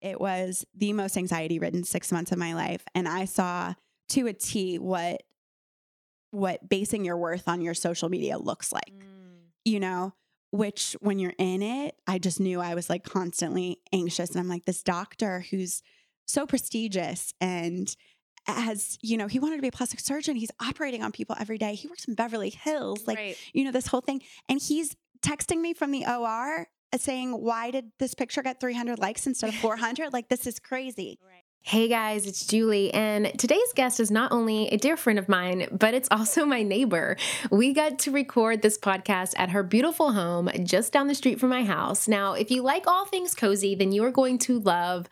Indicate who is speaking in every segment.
Speaker 1: it was the most anxiety ridden six months of my life. And I saw to a T what what basing your worth on your social media looks like. Mm. You know, which when you're in it, I just knew I was like constantly anxious. And I'm like, this doctor who's so prestigious and as you know, he wanted to be a plastic surgeon. He's operating on people every day. He works in Beverly Hills, like, right. you know, this whole thing. And he's texting me from the OR Uh, saying, Why did this picture get 300 likes instead of 400? like, this is crazy.
Speaker 2: Hey guys, it's Julie, and today's guest is not only a dear friend of mine, but it's also my neighbor. We got to record this podcast at her beautiful home just down the street from my house. Now, if you like all things cozy, then you are going to love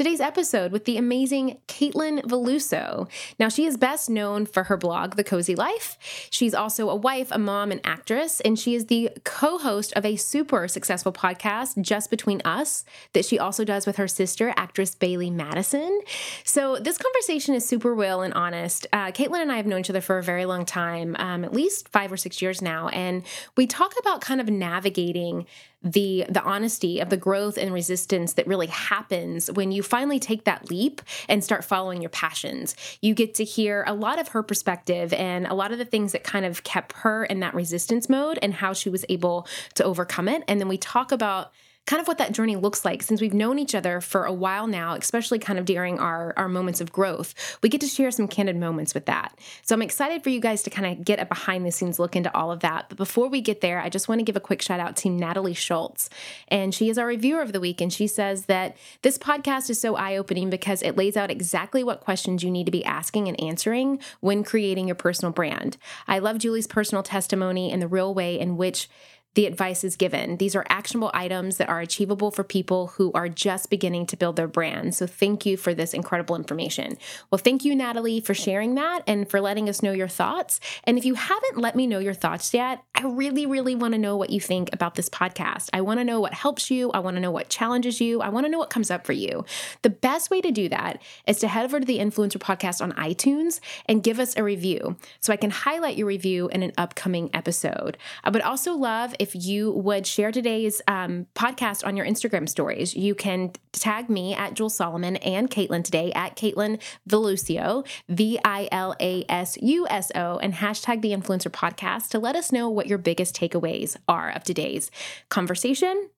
Speaker 2: today's episode with the amazing Kaitlin Vilasuso. Now, she is best known for her blog, The Cozy Life. She's also a wife, a mom, an actress, and she is the co host of a super successful podcast, Just Between Us, that she also does with her sister, actress Bailee Madison. So, this conversation is super real and honest. Uh, Kaitlin and I have known each other for a very long time, um, at least five or six years now, and we talk about kind of navigating the the honesty of the growth and resistance that really happens when you finally take that leap and start following your passions. You get to hear a lot of her perspective and a lot of the things that kind of kept her in that resistance mode and how she was able to overcome it. And then we talk about kind of what that journey looks like since we've known each other for a while now, especially kind of during our, our moments of growth. We get to share some candid moments with that. So I'm excited for you guys to kind of get a behind the scenes look into all of that. But before we get there, I just want to give a quick shout out to Natalie Schultz. And she is our reviewer of the week. And she says that this podcast is so eye opening because it lays out exactly what questions you need to be asking and answering when creating your personal brand. I love Julie's personal testimony and the real way in which the advice is given. These are actionable items that are achievable for people who are just beginning to build their brand. So, thank you for this incredible information. Well, thank you, Natalie, for sharing that and for letting us know your thoughts. And if you haven't let me know your thoughts yet, I really, really want to know what you think about this podcast. I want to know what helps you. I want to know what challenges you. I want to know what comes up for you. The best way to do that is to head over to the Influencer Podcast on iTunes and give us a review so I can highlight your review in an upcoming episode. I would also love if you would share today's um, podcast on your Instagram stories. You can tag me at Jules Solomon and Kaitlin today at Kaitlin Vilasuso, V I L A S U S O, and hashtag the Influencer Podcast to let us know what your biggest takeaways are of today's conversation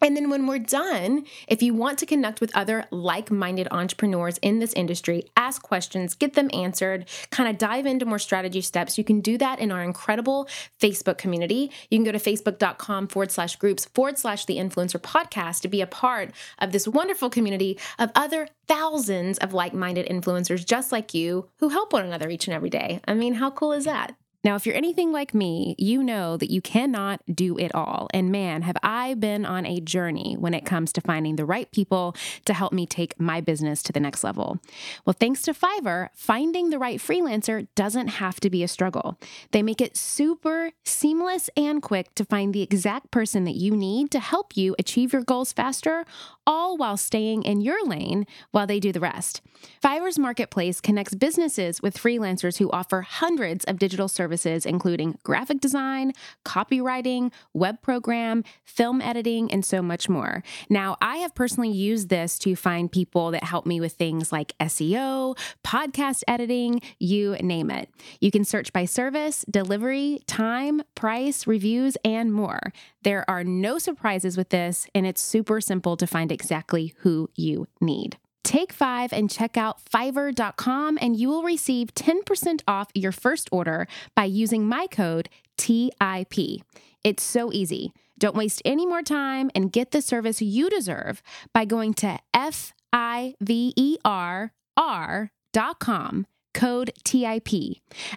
Speaker 2: and then when we're done, if you want to connect with other like minded entrepreneurs in this industry, ask questions, get them answered, kind of dive into more strategy steps, you can do that in our incredible Facebook community. You can go to facebook.com forward slash groups forward slash the influencer podcast to be a part of this wonderful community of other thousands of like minded influencers just like you who help one another each and every day. I mean, how cool is that? Now, if you're anything like me, you know that you cannot do it all. And man, have I been on a journey when it comes to finding the right people to help me take my business to the next level. Well, thanks to Fiverr, finding the right freelancer doesn't have to be a struggle. They make it super seamless and quick to find the exact person that you need to help you achieve your goals faster, all while staying in your lane while they do the rest. Fiverr's marketplace connects businesses with freelancers who offer hundreds of digital services services, including graphic design, copywriting, web program, film editing, and so much more. Now, I have personally used this to find people that help me with things like SEO, podcast editing, you name it. You can search by service, delivery, time, price, reviews, and more. There are no surprises with this, and it's super simple to find exactly who you need. Take five and check out fiverr.com, and you will receive 10% off your first order by using my code TIP. It's so easy. Don't waste any more time and get the service you deserve by going to F I V E R R.com, code TIP.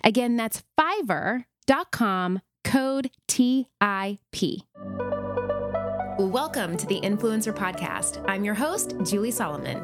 Speaker 2: Again, that's fiverr.com, code TIP. Welcome to the Influencer Podcast. I'm your host, Julie Solomon,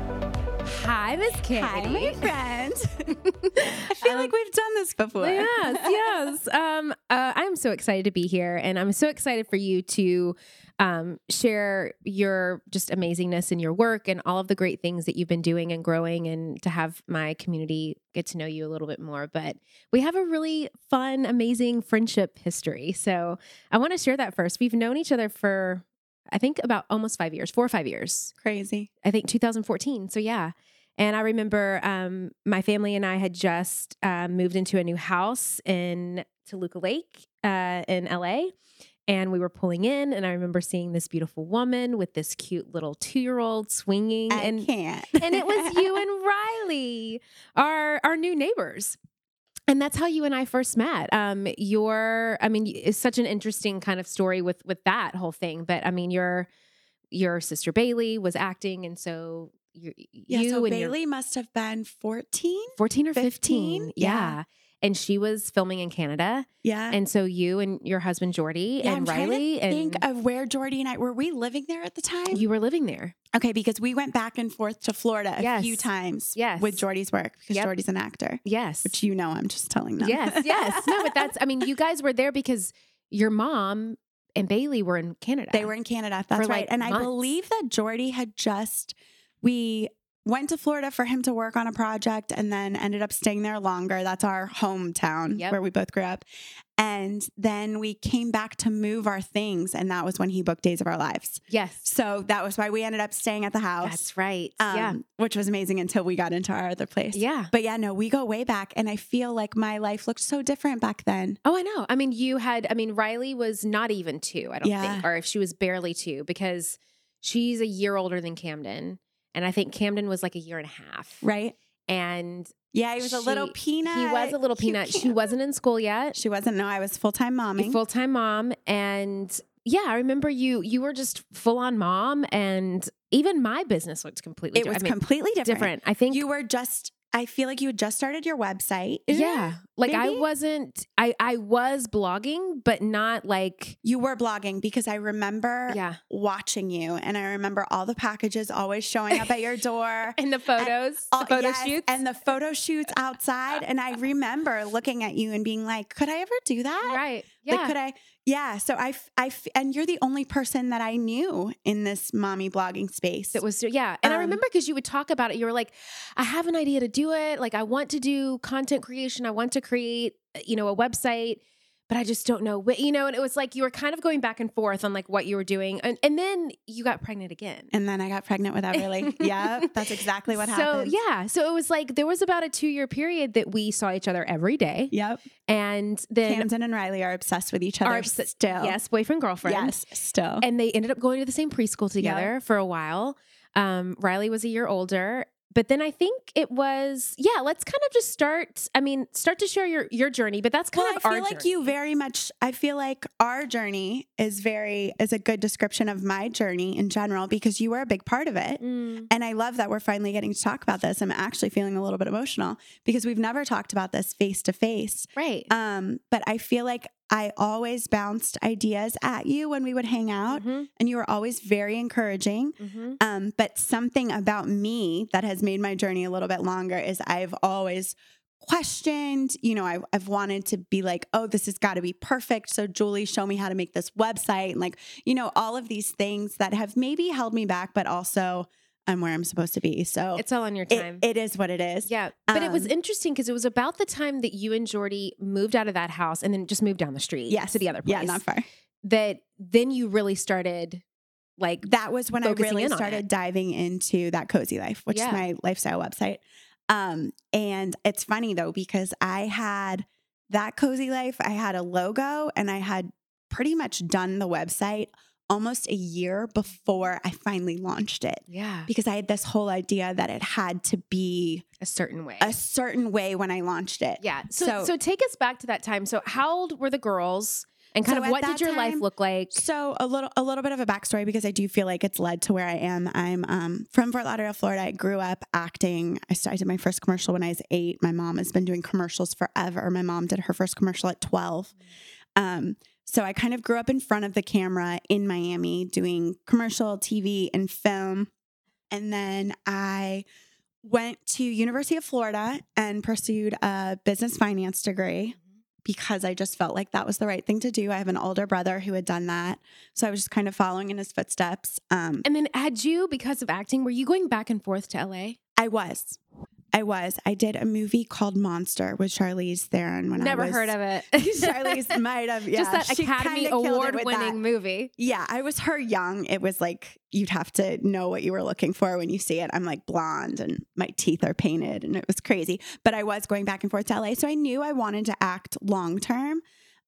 Speaker 2: Hi, Miss Katie.
Speaker 1: Hi, my friend. I feel like we've done this before.
Speaker 2: Yes, yes. Um, uh, I'm so excited to be here, and I'm so excited for you to um, share your just amazingness in your work and all of the great things that you've been doing and growing, and to have my community get to know you a little bit more. But we have a really fun, amazing friendship history. So I want to share that first. We've known each other for I think about almost five years, four or five years.
Speaker 1: Crazy.
Speaker 2: I think 2014. So yeah. And I remember um, my family and I had just uh, moved into a new house in Toluca Lake uh, in LA. And we were pulling in, and I remember seeing this beautiful woman with this cute little two year old swinging.
Speaker 1: I
Speaker 2: and,
Speaker 1: can't.
Speaker 2: and it was you and Riley, our, our new neighbors. And that's how you and I first met. Um, your, I mean, it's such an interesting kind of story with with that whole thing. But I mean, your your sister Bailee was acting, and so you,
Speaker 1: Yeah,
Speaker 2: you
Speaker 1: so
Speaker 2: and your
Speaker 1: Bailee must have been 14.
Speaker 2: 14 or 15.
Speaker 1: 15?
Speaker 2: Yeah.
Speaker 1: Yeah.
Speaker 2: And she was filming in Canada.
Speaker 1: Yeah.
Speaker 2: And so you and your husband Jordi
Speaker 1: yeah,
Speaker 2: and
Speaker 1: I'm
Speaker 2: Riley
Speaker 1: to think of where Jordi and I were we living there at the time?
Speaker 2: you were living there.
Speaker 1: okay, because we went back and forth to Florida a
Speaker 2: Yes.
Speaker 1: few times
Speaker 2: Yes.
Speaker 1: with Jordi's work because
Speaker 2: Yep.
Speaker 1: Jordi's an actor,
Speaker 2: Yes.
Speaker 1: which you know I'm just telling them.
Speaker 2: yes, yes. No, but that's I mean, you guys were there because your mom and Bailee were in Canada.
Speaker 1: They were in Canada. That's right.
Speaker 2: like,
Speaker 1: and I believe that Jordi had just we went to Florida for him to work on a project and then ended up staying there longer. That's our hometown
Speaker 2: Yep.
Speaker 1: where we both grew up. And then we came back to move our things and that was when he booked Days of Our Lives.
Speaker 2: Yes.
Speaker 1: So that was why we ended up staying at the house.
Speaker 2: That's right.
Speaker 1: um,
Speaker 2: yeah.
Speaker 1: Which was amazing until we got into our other place.
Speaker 2: Yeah.
Speaker 1: But yeah, no, we go way back and I feel like my life looked so different back then.
Speaker 2: Oh, I know. I mean, you had, I mean, Riley was not even two, I don't
Speaker 1: Yeah.
Speaker 2: think, or if she was barely two, because she's a year older than Camden. And I think Camden was like a year and a half.
Speaker 1: Right?
Speaker 2: And
Speaker 1: Yeah, he was a little peanut.
Speaker 2: he was a little peanut. She wasn't in school yet.
Speaker 1: She wasn't. No, I was full time momming.
Speaker 2: full time mom, and yeah, I remember you. You were just full on mom, and even my business looked completely.
Speaker 1: it was
Speaker 2: I mean,
Speaker 1: completely different.
Speaker 2: different. I think
Speaker 1: You were just. I feel like you had just started your website.
Speaker 2: yeah, like I wasn't. I I was blogging, but not like
Speaker 1: You were blogging because I remember
Speaker 2: yeah.
Speaker 1: watching you, and I remember all the packages always showing up at your door.
Speaker 2: And the photos,
Speaker 1: all-
Speaker 2: the photo
Speaker 1: yes,
Speaker 2: shoots,
Speaker 1: and the photo shoots outside. And I remember looking at you and being like, "Could I ever do that?
Speaker 2: right? Yeah,
Speaker 1: Like, could I? Yeah. So I, I, and you're the only person that I knew in this mommy blogging space.
Speaker 2: It was yeah, and I
Speaker 1: Um,
Speaker 2: remember because you would talk about it. You were like, "I have an idea to do it. Like, I want to do content creation. I want to create, you know, a website, but I just don't know what, you know." And it was like you were kind of going back and forth on like what you were doing, and and then you got pregnant again.
Speaker 1: and then I got pregnant with Everly. yeah, that's exactly what
Speaker 2: so
Speaker 1: happened.
Speaker 2: So, yeah, so it was like there was about a two year period that we saw each other every day,
Speaker 1: Yep.
Speaker 2: and then
Speaker 1: Camden and Riley are obsessed with each other
Speaker 2: Are obs-
Speaker 1: still.
Speaker 2: yes, boyfriend girlfriend,
Speaker 1: Yes, still.
Speaker 2: and they ended up going to the same preschool together for a while. Um, Riley was a year older, but then I think it was yeah. Let's kind of just start. I mean, start to share your your journey, but that's kind
Speaker 1: well,
Speaker 2: of
Speaker 1: I feel like
Speaker 2: journey.
Speaker 1: you very much. I feel like our journey is very is a good description of my journey in general because you were a big part of it.
Speaker 2: Mm,
Speaker 1: And I love that we're finally getting to talk about this. I'm actually feeling a little bit emotional because we've never talked about this face to face.
Speaker 2: right.
Speaker 1: Um, but I feel like I always bounced ideas at you when we would hang out,
Speaker 2: Mhm,
Speaker 1: and you were always very encouraging.
Speaker 2: mhm.
Speaker 1: Um, but something about me that has made my journey a little bit longer is I've always questioned, you know, I, I've wanted to be like, oh, this has got to be perfect. So, Julie, show me how to make this website. And like, you know, all of these things that have maybe held me back, but also I'm where I'm supposed to be. So,
Speaker 2: It's all on your
Speaker 1: it,
Speaker 2: time.
Speaker 1: it is what it is.
Speaker 2: yeah, but it was
Speaker 1: Um,
Speaker 2: interesting because it was about the time that you and Jordi moved out of that house and then just moved down the street
Speaker 1: Yes.
Speaker 2: to the other place.
Speaker 1: Yeah, not far.
Speaker 2: that then you really started like
Speaker 1: that was when I really started diving into that cozy life, which
Speaker 2: Yeah.
Speaker 1: is my lifestyle website. Um, and it's funny though, because I had that cozy life, I had a logo and I had pretty much done the website almost a year before I finally launched it.
Speaker 2: yeah
Speaker 1: Because I had this whole idea that it had to be
Speaker 2: a certain way.
Speaker 1: a certain way when I launched it.
Speaker 2: yeah. So,
Speaker 1: So-
Speaker 2: so take us back to that time. So how old were the girls? And kind
Speaker 1: So
Speaker 2: of what did your life look like?
Speaker 1: So a little a little bit of a backstory because I do feel like it's led to where I am. I'm um, from Fort Lauderdale, Florida. I grew up acting. I started my first commercial when I was eight. My mom has been doing commercials forever. My mom did her first commercial at twelve. Um, so I kind of grew up in front of the camera in Miami doing commercial, TV, and film. And then I went to University of Florida and pursued a business finance degree because I just felt like that was the right thing to do. I have an older brother who had done that. So I was just kind of following in his footsteps. Um,
Speaker 2: And then had you, because of acting, were you going back and forth to LA?
Speaker 1: I was. I was. I did a movie called Monster with Charlize Theron when
Speaker 2: Never
Speaker 1: I was
Speaker 2: heard of it.
Speaker 1: Charlize might have yeah,
Speaker 2: Just that
Speaker 1: she
Speaker 2: Academy
Speaker 1: kinda killed it
Speaker 2: Award winning
Speaker 1: that.
Speaker 2: movie.
Speaker 1: Yeah, I was her young. It was like you'd have to know what you were looking for when you see it. I'm like blonde and my teeth are painted and it was crazy. But I was going back and forth to LA. So I knew I wanted to act long term.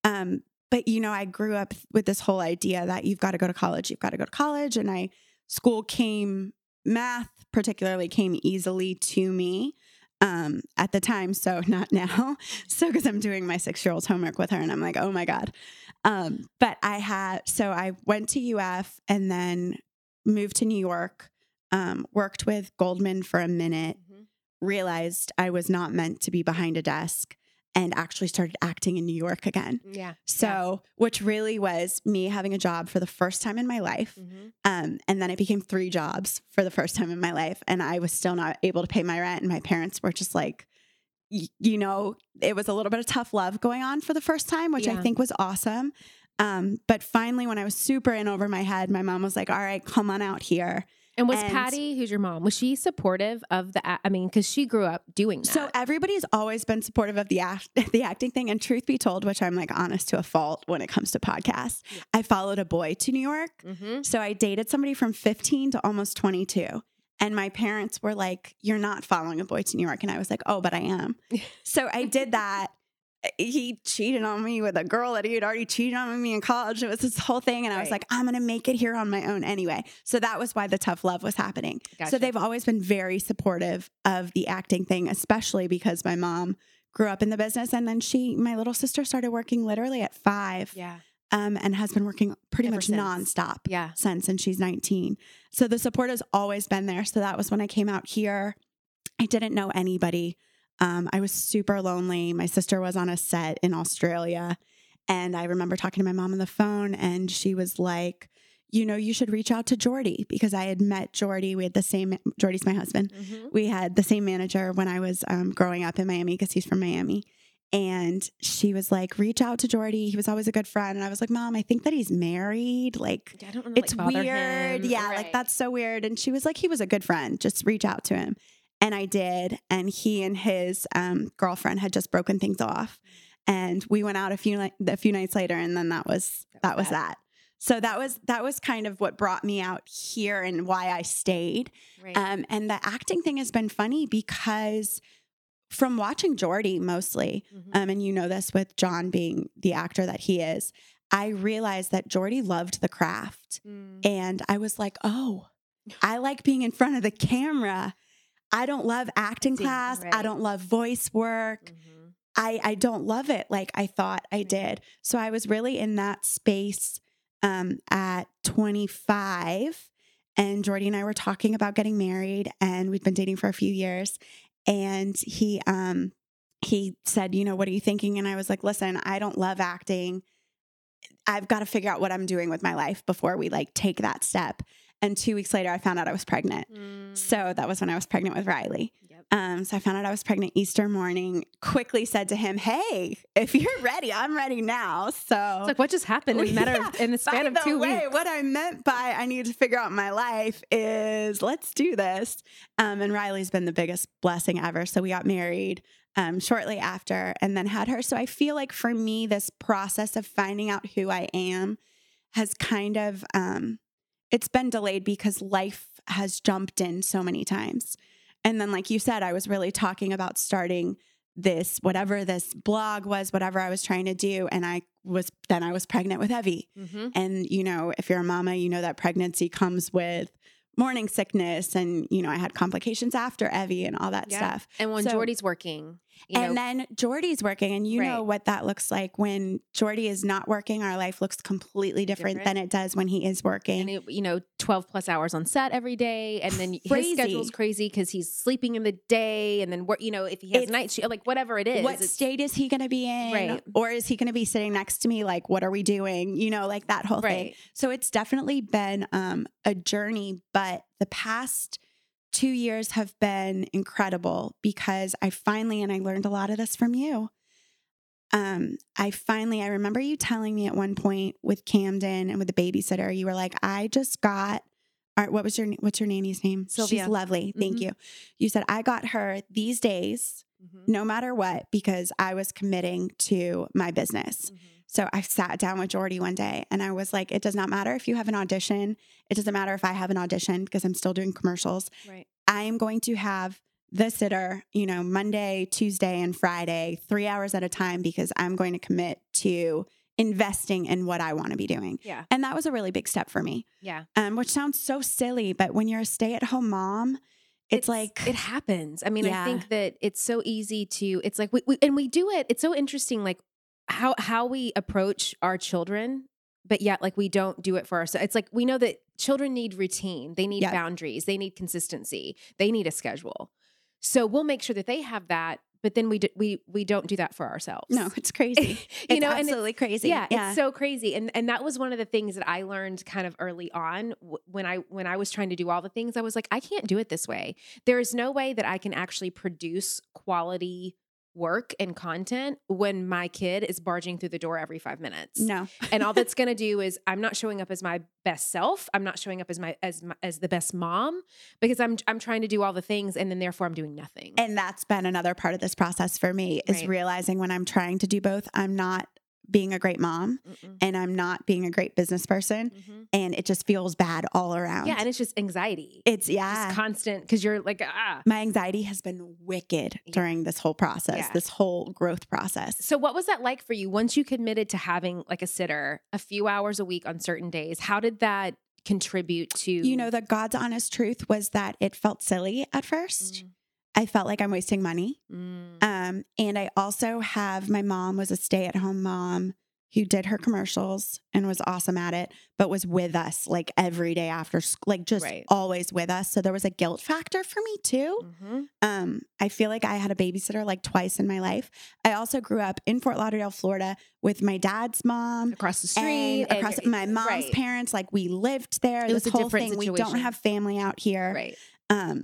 Speaker 1: Um, but you know, I grew up with this whole idea that you've got to go to college, you've got to go to college. And I school came math particularly came easily to me um, at the time. So not now. So because I'm doing my six year old's homework with her and I'm like, oh my God. Um, but I had, so I went to UF and then moved to New York, um, worked with Goldman for a minute, realized I was not meant to be behind a desk and actually started acting in New York again.
Speaker 2: Yeah.
Speaker 1: So, which really was me having a job for the first time in my life. Um, and then it became three jobs for the first time in my life. And I was still not able to pay my rent. And my parents were just like, y- you know, it was a little bit of tough love going on for the first time, which I think was awesome. Um, but finally, when I was super in over my head, my mom was like, all right, come on out here.
Speaker 2: And was
Speaker 1: And-
Speaker 2: Patty, who's your mom, was she supportive of the? I mean, because she grew up doing that.
Speaker 1: So everybody's always been supportive of the act, the acting thing. And truth be told, which I'm like honest to a fault when it comes to podcasts, I followed a boy to New York.
Speaker 2: hmm
Speaker 1: So I dated somebody from 15 to almost 22. And my parents were like, You're not following a boy to New York. And I was like, Oh, but I am. so I did that. He cheated on me with a girl that he had already cheated on me in college. It was this whole thing. And I was like, I'm going to make it here on my own anyway. So that was why the tough love was happening.
Speaker 2: Gotcha.
Speaker 1: So they've always been very supportive of the acting thing, especially because my mom grew up in the business. And then she, my little sister, started working literally at five
Speaker 2: yeah,
Speaker 1: um, and has been working pretty
Speaker 2: Ever
Speaker 1: much
Speaker 2: since.
Speaker 1: nonstop
Speaker 2: yeah.
Speaker 1: since, and she's 19. So the support has always been there. So that was when I came out here. I didn't know anybody. Um, I was super lonely. My sister was on a set in Australia. And I remember talking to my mom on the phone, and she was like, You know, you should reach out to Jordi because I had met Jordi. We had the same, Jordi's my husband
Speaker 2: Mhm.
Speaker 1: we had the same manager when I was um, growing up in Miami because he's from Miami. And she was like, reach out to Jordi. He was always a good friend. And I was like, Mom, I think that he's married. Like,
Speaker 2: I don't
Speaker 1: it's
Speaker 2: like,
Speaker 1: weird.
Speaker 2: him.
Speaker 1: Yeah,
Speaker 2: Right.
Speaker 1: like that's so weird. And she was like, he was a good friend. Just reach out to him. And I did. And he and his um, girlfriend had just broken things off. And we went out a few ni- a few nights later, and then that was
Speaker 2: That was that.
Speaker 1: So that was that was kind of what brought me out here and why I stayed.
Speaker 2: Right.
Speaker 1: Um, and the acting thing has been funny because from watching Jordi mostly,
Speaker 2: Mhm.
Speaker 1: um, and you know this with John being the actor that he is, I realized that Jordi loved the craft.
Speaker 2: Mm.
Speaker 1: And I was like, oh, I like being in front of the camera. I don't love acting class. I don't love voice work.
Speaker 2: Mhm.
Speaker 1: I, I don't love it like I thought I did. So I was really in that space um, at 25. And Jordi and I were talking about getting married, and we'd been dating for a few years. And he um, he said, you know, what are you thinking? And I was like, listen, I don't love acting. I've got to figure out what I'm doing with my life before we like take that step. And two weeks later, I found out I was pregnant.
Speaker 2: Mm.
Speaker 1: So that was when I was pregnant with Riley.
Speaker 2: Yep.
Speaker 1: Um, so I found out I was pregnant Easter morning. Quickly said to him, "Hey, if you're ready, I'm ready now." So
Speaker 2: It's like what just happened in matter of, in the span of
Speaker 1: the
Speaker 2: two
Speaker 1: way,
Speaker 2: weeks.
Speaker 1: what I meant by I need to figure out my life is let's do this. Um, and Riley's been the biggest blessing ever. So we got married um, shortly after and then had her. So I feel like for me, this process of finding out who I am has kind of um, it's been delayed because life has jumped in so many times. And then, like you said, I was really talking about starting this, whatever this blog was, whatever I was trying to do. And I was, then I was pregnant with Evie.
Speaker 2: Mhm.
Speaker 1: And, you know, if you're a mama, you know that pregnancy comes with morning sickness. And, you know, I had complications after Evie and all that
Speaker 2: Yeah.
Speaker 1: stuff.
Speaker 2: And when
Speaker 1: So-
Speaker 2: Jordi's working, you
Speaker 1: and
Speaker 2: know,
Speaker 1: then Jordi's working, and you know what that looks like when Jordi is not working. Our life looks completely different,
Speaker 2: Different.
Speaker 1: than it does when he is working.
Speaker 2: and it, you know, 12 plus hours on set every day. And then
Speaker 1: Crazy.
Speaker 2: his schedule's crazy because he's sleeping in the day. And then, work, you know, if he has
Speaker 1: It's-
Speaker 2: night shift, like whatever it is.
Speaker 1: what state is he going to be in?
Speaker 2: Right.
Speaker 1: Or is he going to be sitting next to me? Like, what are we doing? You know, like that whole thing. So it's definitely been um, a journey, but the past two years have been incredible because I finally, and I learned a lot of this from you. Um, I finally, I remember you telling me at one point with Camden and with the babysitter, you were like, I just got, or what was your, what's your nanny's name?
Speaker 2: Sylvia.
Speaker 1: She's lovely. Thank
Speaker 2: Mhm.
Speaker 1: you. You said, I got her these days,
Speaker 2: Mhm.
Speaker 1: no matter what, because I was committing to my business.
Speaker 2: Mhm.
Speaker 1: So I sat down with Jordi one day and I was like, it does not matter if you have an audition. It doesn't matter if I have an audition because I'm still doing commercials.
Speaker 2: Right.
Speaker 1: I am going to have the sitter, you know, Monday, Tuesday, and Friday, three hours at a time because I'm going to commit to investing in what I want to be doing.
Speaker 2: Yeah.
Speaker 1: And that was a really big step for me,
Speaker 2: Yeah.
Speaker 1: um, which sounds so silly, but when you're a stay at home mom, it's, like,
Speaker 2: it happens. I mean, I think that it's so easy to. It's like we, we and we do it. It's so interesting, like how how we approach our children, but yet like we don't do it for ourselves. It's like we know that children need routine, they need
Speaker 1: Yeah.
Speaker 2: boundaries, they need consistency, they need a schedule. So we'll make sure that they have that, but then we do, we we don't do that for ourselves.
Speaker 1: no, it's crazy.
Speaker 2: you
Speaker 1: It's
Speaker 2: know,
Speaker 1: absolutely crazy.
Speaker 2: yeah, it's so crazy, and and that was one of the things that I learned kind of early on when I when I was trying to do all the things. I was like, I can't do it this way. There is no way that I can actually produce quality work and content when my kid is barging through the door every five minutes.
Speaker 1: no.
Speaker 2: and all that's going to do is I'm not showing up as my best self. I'm not showing up as my as my, as the best mom because I'm I'm trying to do all the things, and then therefore I'm doing nothing.
Speaker 1: And that's been another part of this process for me is
Speaker 2: Right.
Speaker 1: realizing when I'm trying to do both, I'm not being a great mom
Speaker 2: Mm-mm.
Speaker 1: and I'm not being a great business person.
Speaker 2: Mhm.
Speaker 1: And it just feels bad all around.
Speaker 2: Yeah, and it's just anxiety.
Speaker 1: it's, yeah.
Speaker 2: just constant because you're like ah.
Speaker 1: my anxiety has been wicked during this whole process,
Speaker 2: Yeah.
Speaker 1: this whole growth process.
Speaker 2: So what was that like for you once you committed to having like a sitter a few hours a week on certain days? How did that contribute to
Speaker 1: You know, the God's honest truth was that it felt silly at first. I felt like I'm wasting money.
Speaker 2: Mm.
Speaker 1: Um, and I also have my mom was a stay at home mom who did her commercials and was awesome at it, but was with us like every day after, sc- like just
Speaker 2: Right.
Speaker 1: always with us. So there was a guilt factor for me too.
Speaker 2: Mhm.
Speaker 1: Um, I feel like I had a babysitter like twice in my life. I also grew up in Fort Lauderdale, Florida, with my dad's mom.
Speaker 2: across the street
Speaker 1: And across
Speaker 2: and-
Speaker 1: my mom's
Speaker 2: right.
Speaker 1: parents, like we lived there.
Speaker 2: It was
Speaker 1: this
Speaker 2: a
Speaker 1: whole
Speaker 2: different
Speaker 1: thing. We don't have family out here
Speaker 2: right
Speaker 1: um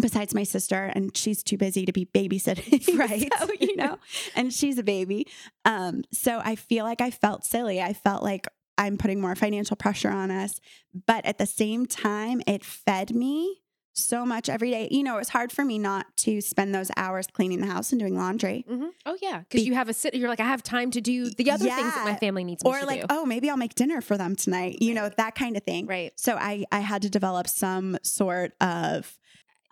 Speaker 1: besides my sister and she's too busy to be babysitting
Speaker 2: Right.
Speaker 1: so, you know and she's a baby. Um so i feel like i felt silly. I felt like i'm putting more financial pressure on us but at the same time it fed me so much every day. You know it was hard for me not to spend those hours cleaning the house and doing laundry.
Speaker 2: Mhm. oh yeah because
Speaker 1: Be-
Speaker 2: you have a sitter you're like i have time to do the other things that my family needs me
Speaker 1: or like
Speaker 2: do.
Speaker 1: Oh maybe i'll make dinner for them tonight you know that kind of thing.
Speaker 2: Right.
Speaker 1: So I I had to develop some sort of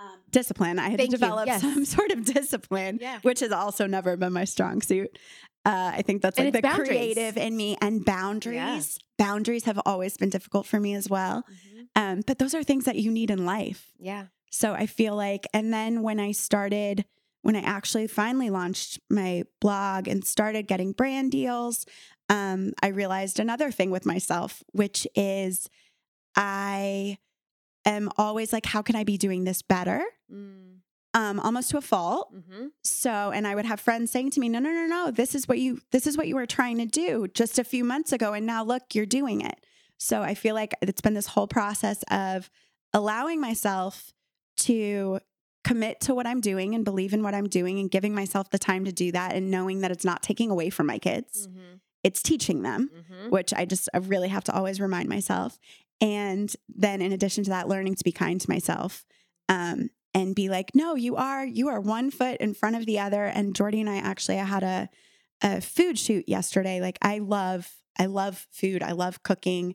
Speaker 1: um, discipline. I had to develop
Speaker 2: Yes.
Speaker 1: some sort of discipline,
Speaker 2: Yeah.
Speaker 1: which has also never been my strong suit. Uh, I think that's
Speaker 2: And
Speaker 1: like the
Speaker 2: boundaries.
Speaker 1: creative in me and boundaries. Boundaries have always been difficult for me as well.
Speaker 2: Mhm.
Speaker 1: Um, but those are things that you need in life.
Speaker 2: yeah
Speaker 1: So I feel like, and then when I started, when I actually finally launched my blog and started getting brand deals, um, I realized another thing with myself, which is I am always like, how can I be doing this better?
Speaker 2: Mm.
Speaker 1: Um, almost to a fault.
Speaker 2: Mhm.
Speaker 1: So, and I would have friends saying to me, "No, no, no, no. This is what you this is what you were trying to do just a few months ago and now look, you're doing it." So, I feel like it's been this whole process of allowing myself to commit to what I'm doing and believe in what I'm doing and giving myself the time to do that and knowing that it's not taking away from my kids.
Speaker 2: Mhm.
Speaker 1: It's teaching them
Speaker 2: Mhm.
Speaker 1: which I just I really have to always remind myself. And then in addition to that, learning to be kind to myself. Um, and be like, no, you are, you are one foot in front of the other. And Jordi and I actually I had a a food shoot yesterday. Like I love, I love food. I love cooking.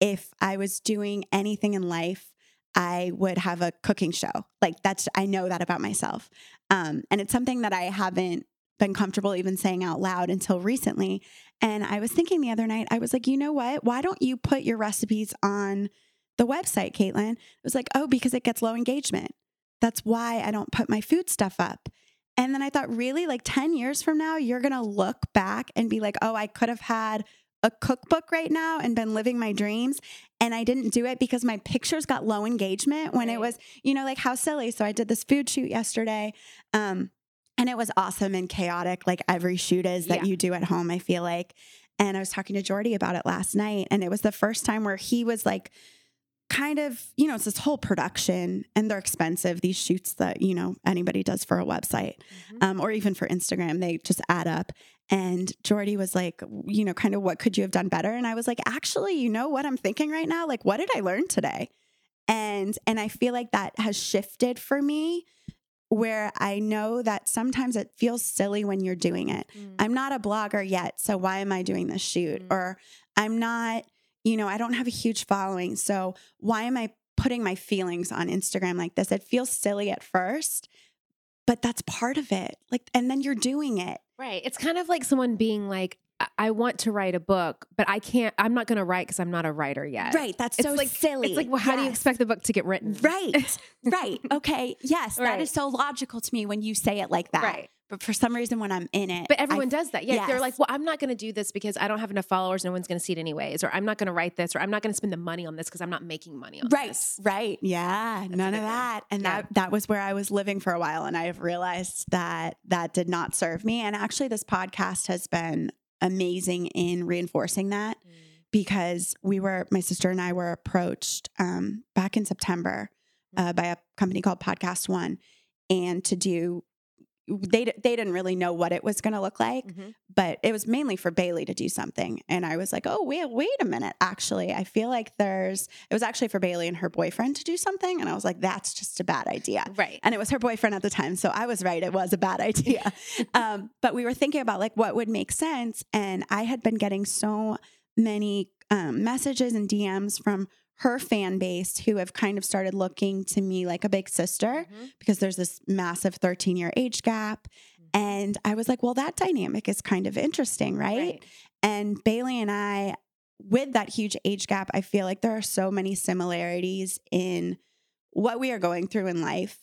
Speaker 1: If I was doing anything in life, I would have a cooking show. Like that's I know that about myself. Um, and it's something that I haven't been comfortable even saying out loud until recently. And I was thinking the other night, I was like, you know what? Why don't you put your recipes on the website, Kaitlin? It was like, oh, because it gets low engagement. That's why I don't put my food stuff up. And then I thought, really, like 10 years from now, you're going to look back and be like, oh, I could have had a cookbook right now and been living my dreams. And I didn't do it because my pictures got low engagement when it was, you know, like how silly. So I did this food shoot yesterday. Um, and it was awesome and chaotic, like every shoot is that
Speaker 2: Yeah.
Speaker 1: you do at home, I feel like. And I was talking to Jordi about it last night. And it was the first time where he was like, kind of, you know, it's this whole production and they're expensive. These shoots that, you know, anybody does for a website mm-hmm. um, or even for Instagram, they just add up. And Jordi was like, you know, kind of what could you have done better? And I was like, actually, you know what I'm thinking right now? Like, what did I learn today? And and I feel like that has shifted for me where I know that sometimes it feels silly when you're doing it. Mm. I'm not a blogger yet, so why am I doing this shoot? Mm. Or I'm not you know, I don't have a huge following. So why am I putting my feelings on Instagram like this? It feels silly at first, but that's part of it. Like, and then you're doing it.
Speaker 2: Right. It's kind of like someone being like, I want to write a book, but I can't. I'm not going to write because I'm not a writer yet.
Speaker 1: Right. That's
Speaker 2: it's
Speaker 1: so
Speaker 2: like,
Speaker 1: silly.
Speaker 2: It's like, well, how yes. do you expect the book to get written?
Speaker 1: Right. right. Okay. Yes. Right. That is so logical to me when you say it like that.
Speaker 2: Right.
Speaker 1: But for some reason, when I'm in it,
Speaker 2: but everyone I, does that. Yeah, yes. they're like, "Well, I'm not going to do this because I don't have enough followers. No one's going to see it anyways." Or I'm not going to write this. Or I'm not going to spend the money on this because I'm not making money on
Speaker 1: right,
Speaker 2: this.
Speaker 1: Right. Yeah. That's none of that. And yeah. that that was where I was living for a while, and I have realized that that did not serve me. And actually, this podcast has been amazing in reinforcing that mm. because we were my sister and I were approached um, back in September mm. uh, by a company called Podcast One, and to do they they didn't really know what it was going to look like, mm-hmm. but it was mainly for Bailee to do something. And I was like, "Oh, wait, wait a minute. Actually, I feel like there's it was actually for Bailee and her boyfriend to do something." And I was like, "That's just a bad idea."
Speaker 2: Right.
Speaker 1: And it was her boyfriend at the time, so I was right. It was a bad idea. um, but we were thinking about like what would make sense, and I had been getting so many um, messages and DMs from her fan base who have kind of started looking to me like a big sister mm-hmm. because there's this massive 13 year age gap. Mm-hmm. And I was like, well, that dynamic is kind of interesting, right? right? And Bailee and I, with that huge age gap, I feel like there are so many similarities in what we are going through in life.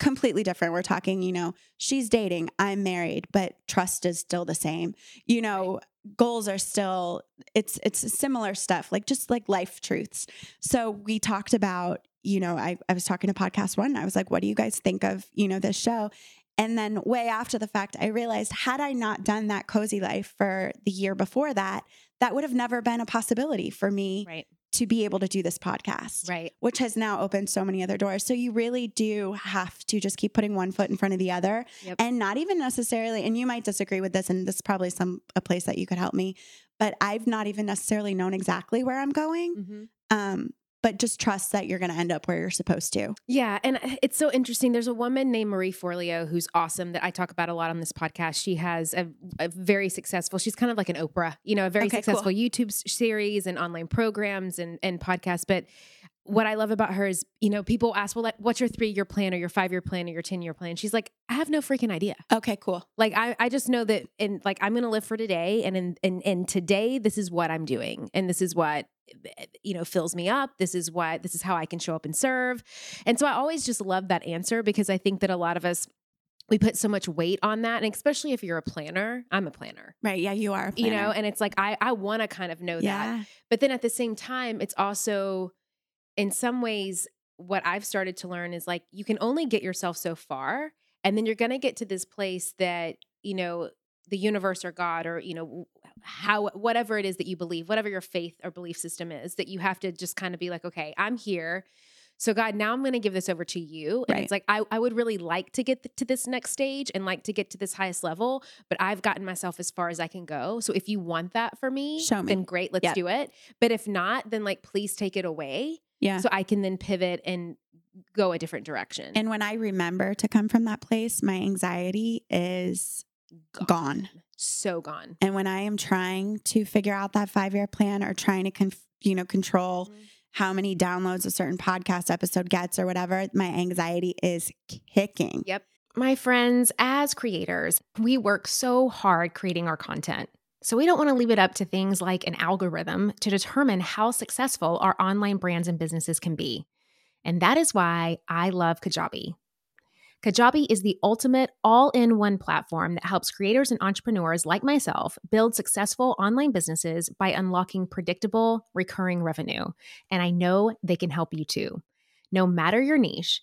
Speaker 1: Completely different. We're talking, you know, she's dating, I'm married, but trust is still the same. You know, goals are still it's it's similar stuff like just like life truths. So we talked about you know I, I was talking to podcast one i was like what do you guys think of you know this show? And then way after the fact i realized had i not done that cozy life for the year before that that would have never been a possibility for me
Speaker 2: right
Speaker 1: to be able to do this podcast.
Speaker 2: Right.
Speaker 1: Which has now opened so many other doors. So you really do have to just keep putting one foot in front of the other yep. and not even necessarily, and you might disagree with this, and this is probably some a place that you could help me, but I've not even necessarily known exactly where I'm going. Mm-hmm. Um, but just trust that you're going to end up where you're supposed to.
Speaker 2: Yeah. And uh, it's so interesting. There's a woman named Marie Forleo who's awesome that I talk about a lot on this podcast. She has a, a very successful, she's kind of like an Oprah, you know, a very okay, successful cool. YouTube series and online programs and, and podcasts. But what I love about her is, you know, people ask, well, like, what's your three year plan or your five year plan or your 10 year plan? She's like, I have no freaking idea.
Speaker 1: Okay, cool.
Speaker 2: Like, I, I just know that, and like, I'm going to live for today. And in, and, and today, this is what I'm doing. And this is what, you know, fills me up. This is what, this is how I can show up and serve. And so I always just love that answer because I think that a lot of us, we put so much weight on that and especially if you're a planner i'm a planner
Speaker 1: right yeah you are
Speaker 2: you know and it's like i i want to kind of know yeah. that but then at the same time it's also in some ways, what I've started to learn is like you can only get yourself so far. And then you're going to get to this place that, you know, the universe or God or, you know, how, whatever it is that you believe, whatever your faith or belief system is, that you have to just kind of be like, okay, I'm here. So, God, now I'm going to give this over to you. And right. it's like, I, I would really like to get to this next stage and like to get to this highest level, but I've gotten myself as far as I can go. So, if you want that for me,
Speaker 1: Show me.
Speaker 2: then great, let's yep. do it. But if not, then like, please take it away.
Speaker 1: Yeah.
Speaker 2: So I can then pivot and go a different direction.
Speaker 1: And when I remember to come from that place, my anxiety is gone. gone.
Speaker 2: So gone.
Speaker 1: And when I am trying to figure out that five year plan or trying to, conf- you know, control mm-hmm. how many downloads a certain podcast episode gets or whatever, my anxiety is kicking.
Speaker 2: Yep.
Speaker 3: My friends, as creators, we work so hard creating our content. So we don't want to leave it up to things like an algorithm to determine how successful our online brands and businesses can be. And that is why I love Kajabi. Kajabi is the ultimate all in one platform that helps creators and entrepreneurs like myself build successful online businesses by unlocking predictable, recurring revenue. And I know they can help you too. No matter your niche,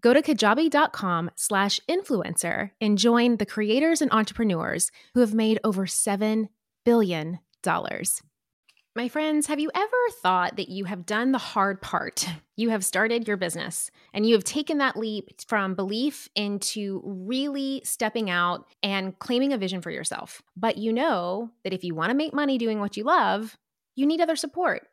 Speaker 2: Go to kajabi.com slash influencer and join the creators and entrepreneurs who have made over $7 billion. My friends, have you ever thought that you have done the hard part? You have started your business and you have taken that leap from belief into really stepping out and claiming a vision for yourself. But you know that if you want to make money doing what you love, you need other support.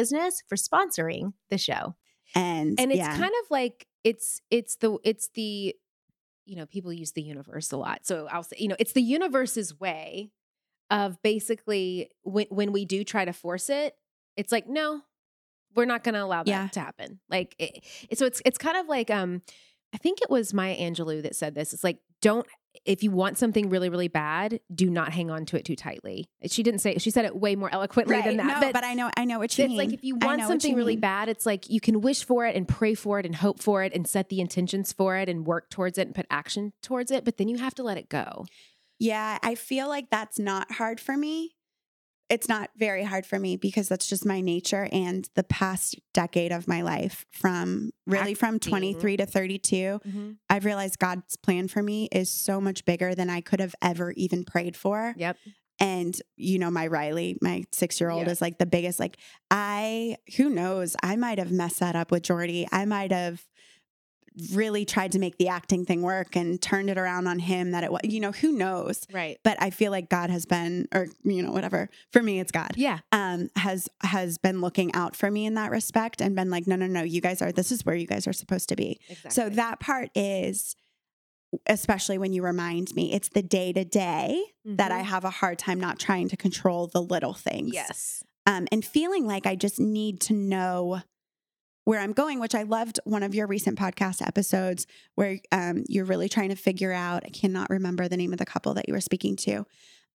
Speaker 2: business for sponsoring the show.
Speaker 1: And
Speaker 4: And it's
Speaker 1: yeah.
Speaker 4: kind of like it's it's the it's the you know, people use the universe a lot. So I'll say, you know, it's the universe's way of basically when when we do try to force it, it's like, no, we're not going to allow that
Speaker 1: Yeah.
Speaker 4: to happen. Like it, it- so it's it's kind of like um I think it was Maya Angelou that said this. It's like don't if you want something really really bad, do not hang on to it too tightly. She didn't say she said it way more eloquently
Speaker 1: right.
Speaker 4: than that.
Speaker 1: No, but, I know I know what you
Speaker 4: it's
Speaker 1: mean.
Speaker 4: like if you want something
Speaker 1: you
Speaker 4: really
Speaker 1: mean.
Speaker 4: bad, it's like you can wish for it and pray for it and hope for it and set the intentions for it and work towards it and put action towards it, but then you have to let it go.
Speaker 1: Yeah, I feel like that's not hard for me. It's not very hard for me because that's just my nature and the past decade of my life from really from 23 to 32 mm-hmm. I've realized God's plan for me is so much bigger than I could have ever even prayed for.
Speaker 4: Yep.
Speaker 1: and you know my Riley my 6-year-old
Speaker 4: Yeah.
Speaker 1: is like the biggest like I who knows? I might have messed that up with Jordi. I might have really tried to make the acting thing work and turned it around on him that it was you know who knows
Speaker 4: Right.
Speaker 1: but I feel like God has been, or you know, whatever. For me, it's God.
Speaker 4: Yeah.
Speaker 1: Um, has has been looking out for me in that respect and been like, no, no, no, you guys are. This is where you guys are supposed to be.
Speaker 4: Exactly.
Speaker 1: So that part is, especially when you remind me, it's the day to day that I
Speaker 4: Mhm.
Speaker 1: have a hard time not trying to control the little things.
Speaker 4: Yes.
Speaker 1: Um, and feeling like I just need to know where I'm going, which I loved one of your recent podcast episodes where um, you're really trying to figure out. I cannot remember the name of the couple that you were speaking to.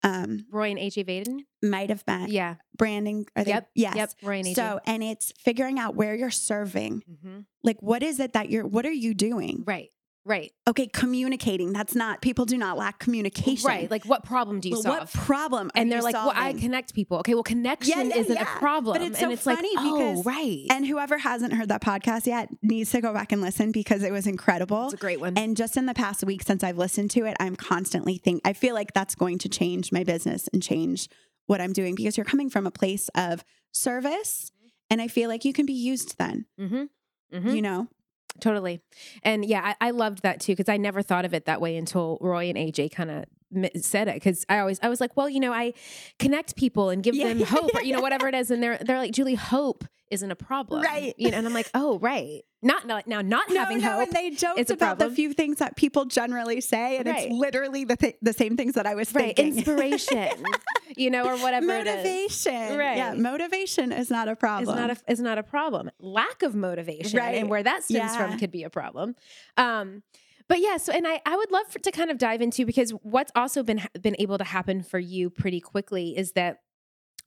Speaker 1: Um,
Speaker 4: Roy and AJ Vaden.
Speaker 1: might have been
Speaker 4: Yeah.
Speaker 1: branding. Are they?
Speaker 4: Yep.
Speaker 1: Yes.
Speaker 4: Yep. Roy and AJ.
Speaker 1: So, and it's figuring out where you're serving.
Speaker 4: hmm
Speaker 1: Like, what is it that you're, what are you doing?
Speaker 4: Right. Right.
Speaker 1: Okay, communicating. That's not, people do not lack communication.
Speaker 4: Right. Like what problem do you
Speaker 1: Well,
Speaker 4: solve?
Speaker 1: what problem? are
Speaker 4: and they're like, well, I connect people. Okay, well, connection
Speaker 1: yeah,
Speaker 4: isn't
Speaker 1: yeah.
Speaker 4: a problem.
Speaker 1: But it's
Speaker 4: and
Speaker 1: so
Speaker 4: it's
Speaker 1: funny
Speaker 4: like,
Speaker 1: because-
Speaker 4: oh, right.
Speaker 1: And whoever hasn't heard that podcast yet needs to go back and listen because it was incredible.
Speaker 4: it's a great one.
Speaker 1: And just in the past week since I've listened to it, I'm constantly think I feel like that's going to change my business and change what I'm doing because you're coming from a place of service and I feel like you can be used then,
Speaker 4: mm-hmm. Mm-hmm.
Speaker 1: you know?
Speaker 4: Totally. And yeah, I, I loved that too because I never thought of it that way until Roy and AJ kind of said it because I always I was like, well, you know, I connect people and give
Speaker 1: Yeah.
Speaker 4: them hope or you know whatever it is, and they're they're like, Julie, hope isn't a problem,
Speaker 1: Right.
Speaker 4: You know, and I'm like, oh, right, not not now not having
Speaker 1: no,
Speaker 4: hope.
Speaker 1: and they
Speaker 4: a
Speaker 1: about the few things that people generally say, and
Speaker 4: Right.
Speaker 1: it's literally the th- the same things that I was
Speaker 4: Right,
Speaker 1: thinking.
Speaker 4: inspiration, you know, or whatever it is.
Speaker 1: motivation, Yeah,
Speaker 4: Right.
Speaker 1: motivation is not a problem.
Speaker 4: is not a is not a problem. Lack of motivation
Speaker 1: Right.
Speaker 4: and where that stems
Speaker 1: Yeah.
Speaker 4: from could be a problem. Um, but yeah, so and I I would love for, to kind of dive into because what's also been been able to happen for you pretty quickly is that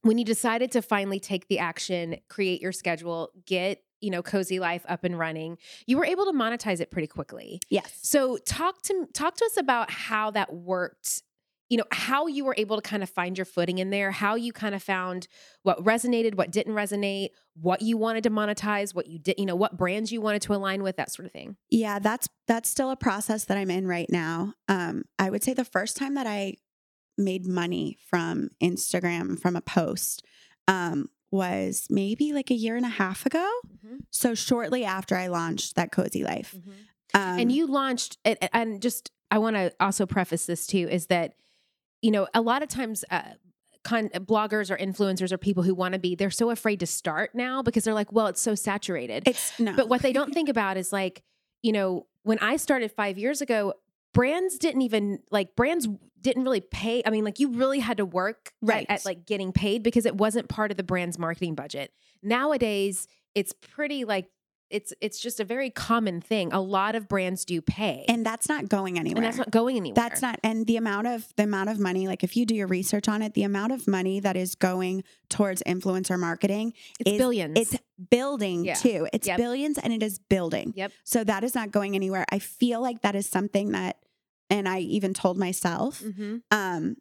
Speaker 2: when you decided to finally take the action, create your schedule, get you know cozy life up and running you were able to monetize it pretty quickly.
Speaker 1: Yes.
Speaker 2: So talk to talk to us about how that worked you know how you were able to kind of find your footing in there how you kind of found what resonated what didn't resonate what you wanted to monetize what you did you know what brands you wanted to align with that sort of thing
Speaker 1: yeah that's that's still a process that i'm in right now um i would say the first time that i made money from instagram from a post um was maybe like a year and a half ago. Mm-hmm. So shortly after I launched that cozy life. Mm-hmm.
Speaker 2: Um, and you launched it, and just I want to also preface this too is that you know a lot of times uh, con- bloggers or influencers or people who want to be they're so afraid to start now because they're like well it's so saturated.
Speaker 1: It's no.
Speaker 2: But what they don't think about is like you know when I started 5 years ago brands didn't even like brands didn't really pay. I mean, like you really had to work
Speaker 1: right.
Speaker 2: at, at, like getting paid because it wasn't part of the brand's marketing budget. Nowadays, it's pretty like it's it's just a very common thing. A lot of brands do pay.
Speaker 1: And that's not going anywhere.
Speaker 2: And that's not going anywhere.
Speaker 1: That's not and the amount of the amount of money, like if you do your research on it, the amount of money that is going towards influencer marketing
Speaker 2: it's
Speaker 1: is,
Speaker 2: billions.
Speaker 1: It's building yeah. too. It's
Speaker 2: yep.
Speaker 1: billions and it is building.
Speaker 2: Yep.
Speaker 1: So that is not going anywhere. I feel like that is something that and I even told myself. Mm-hmm. Um,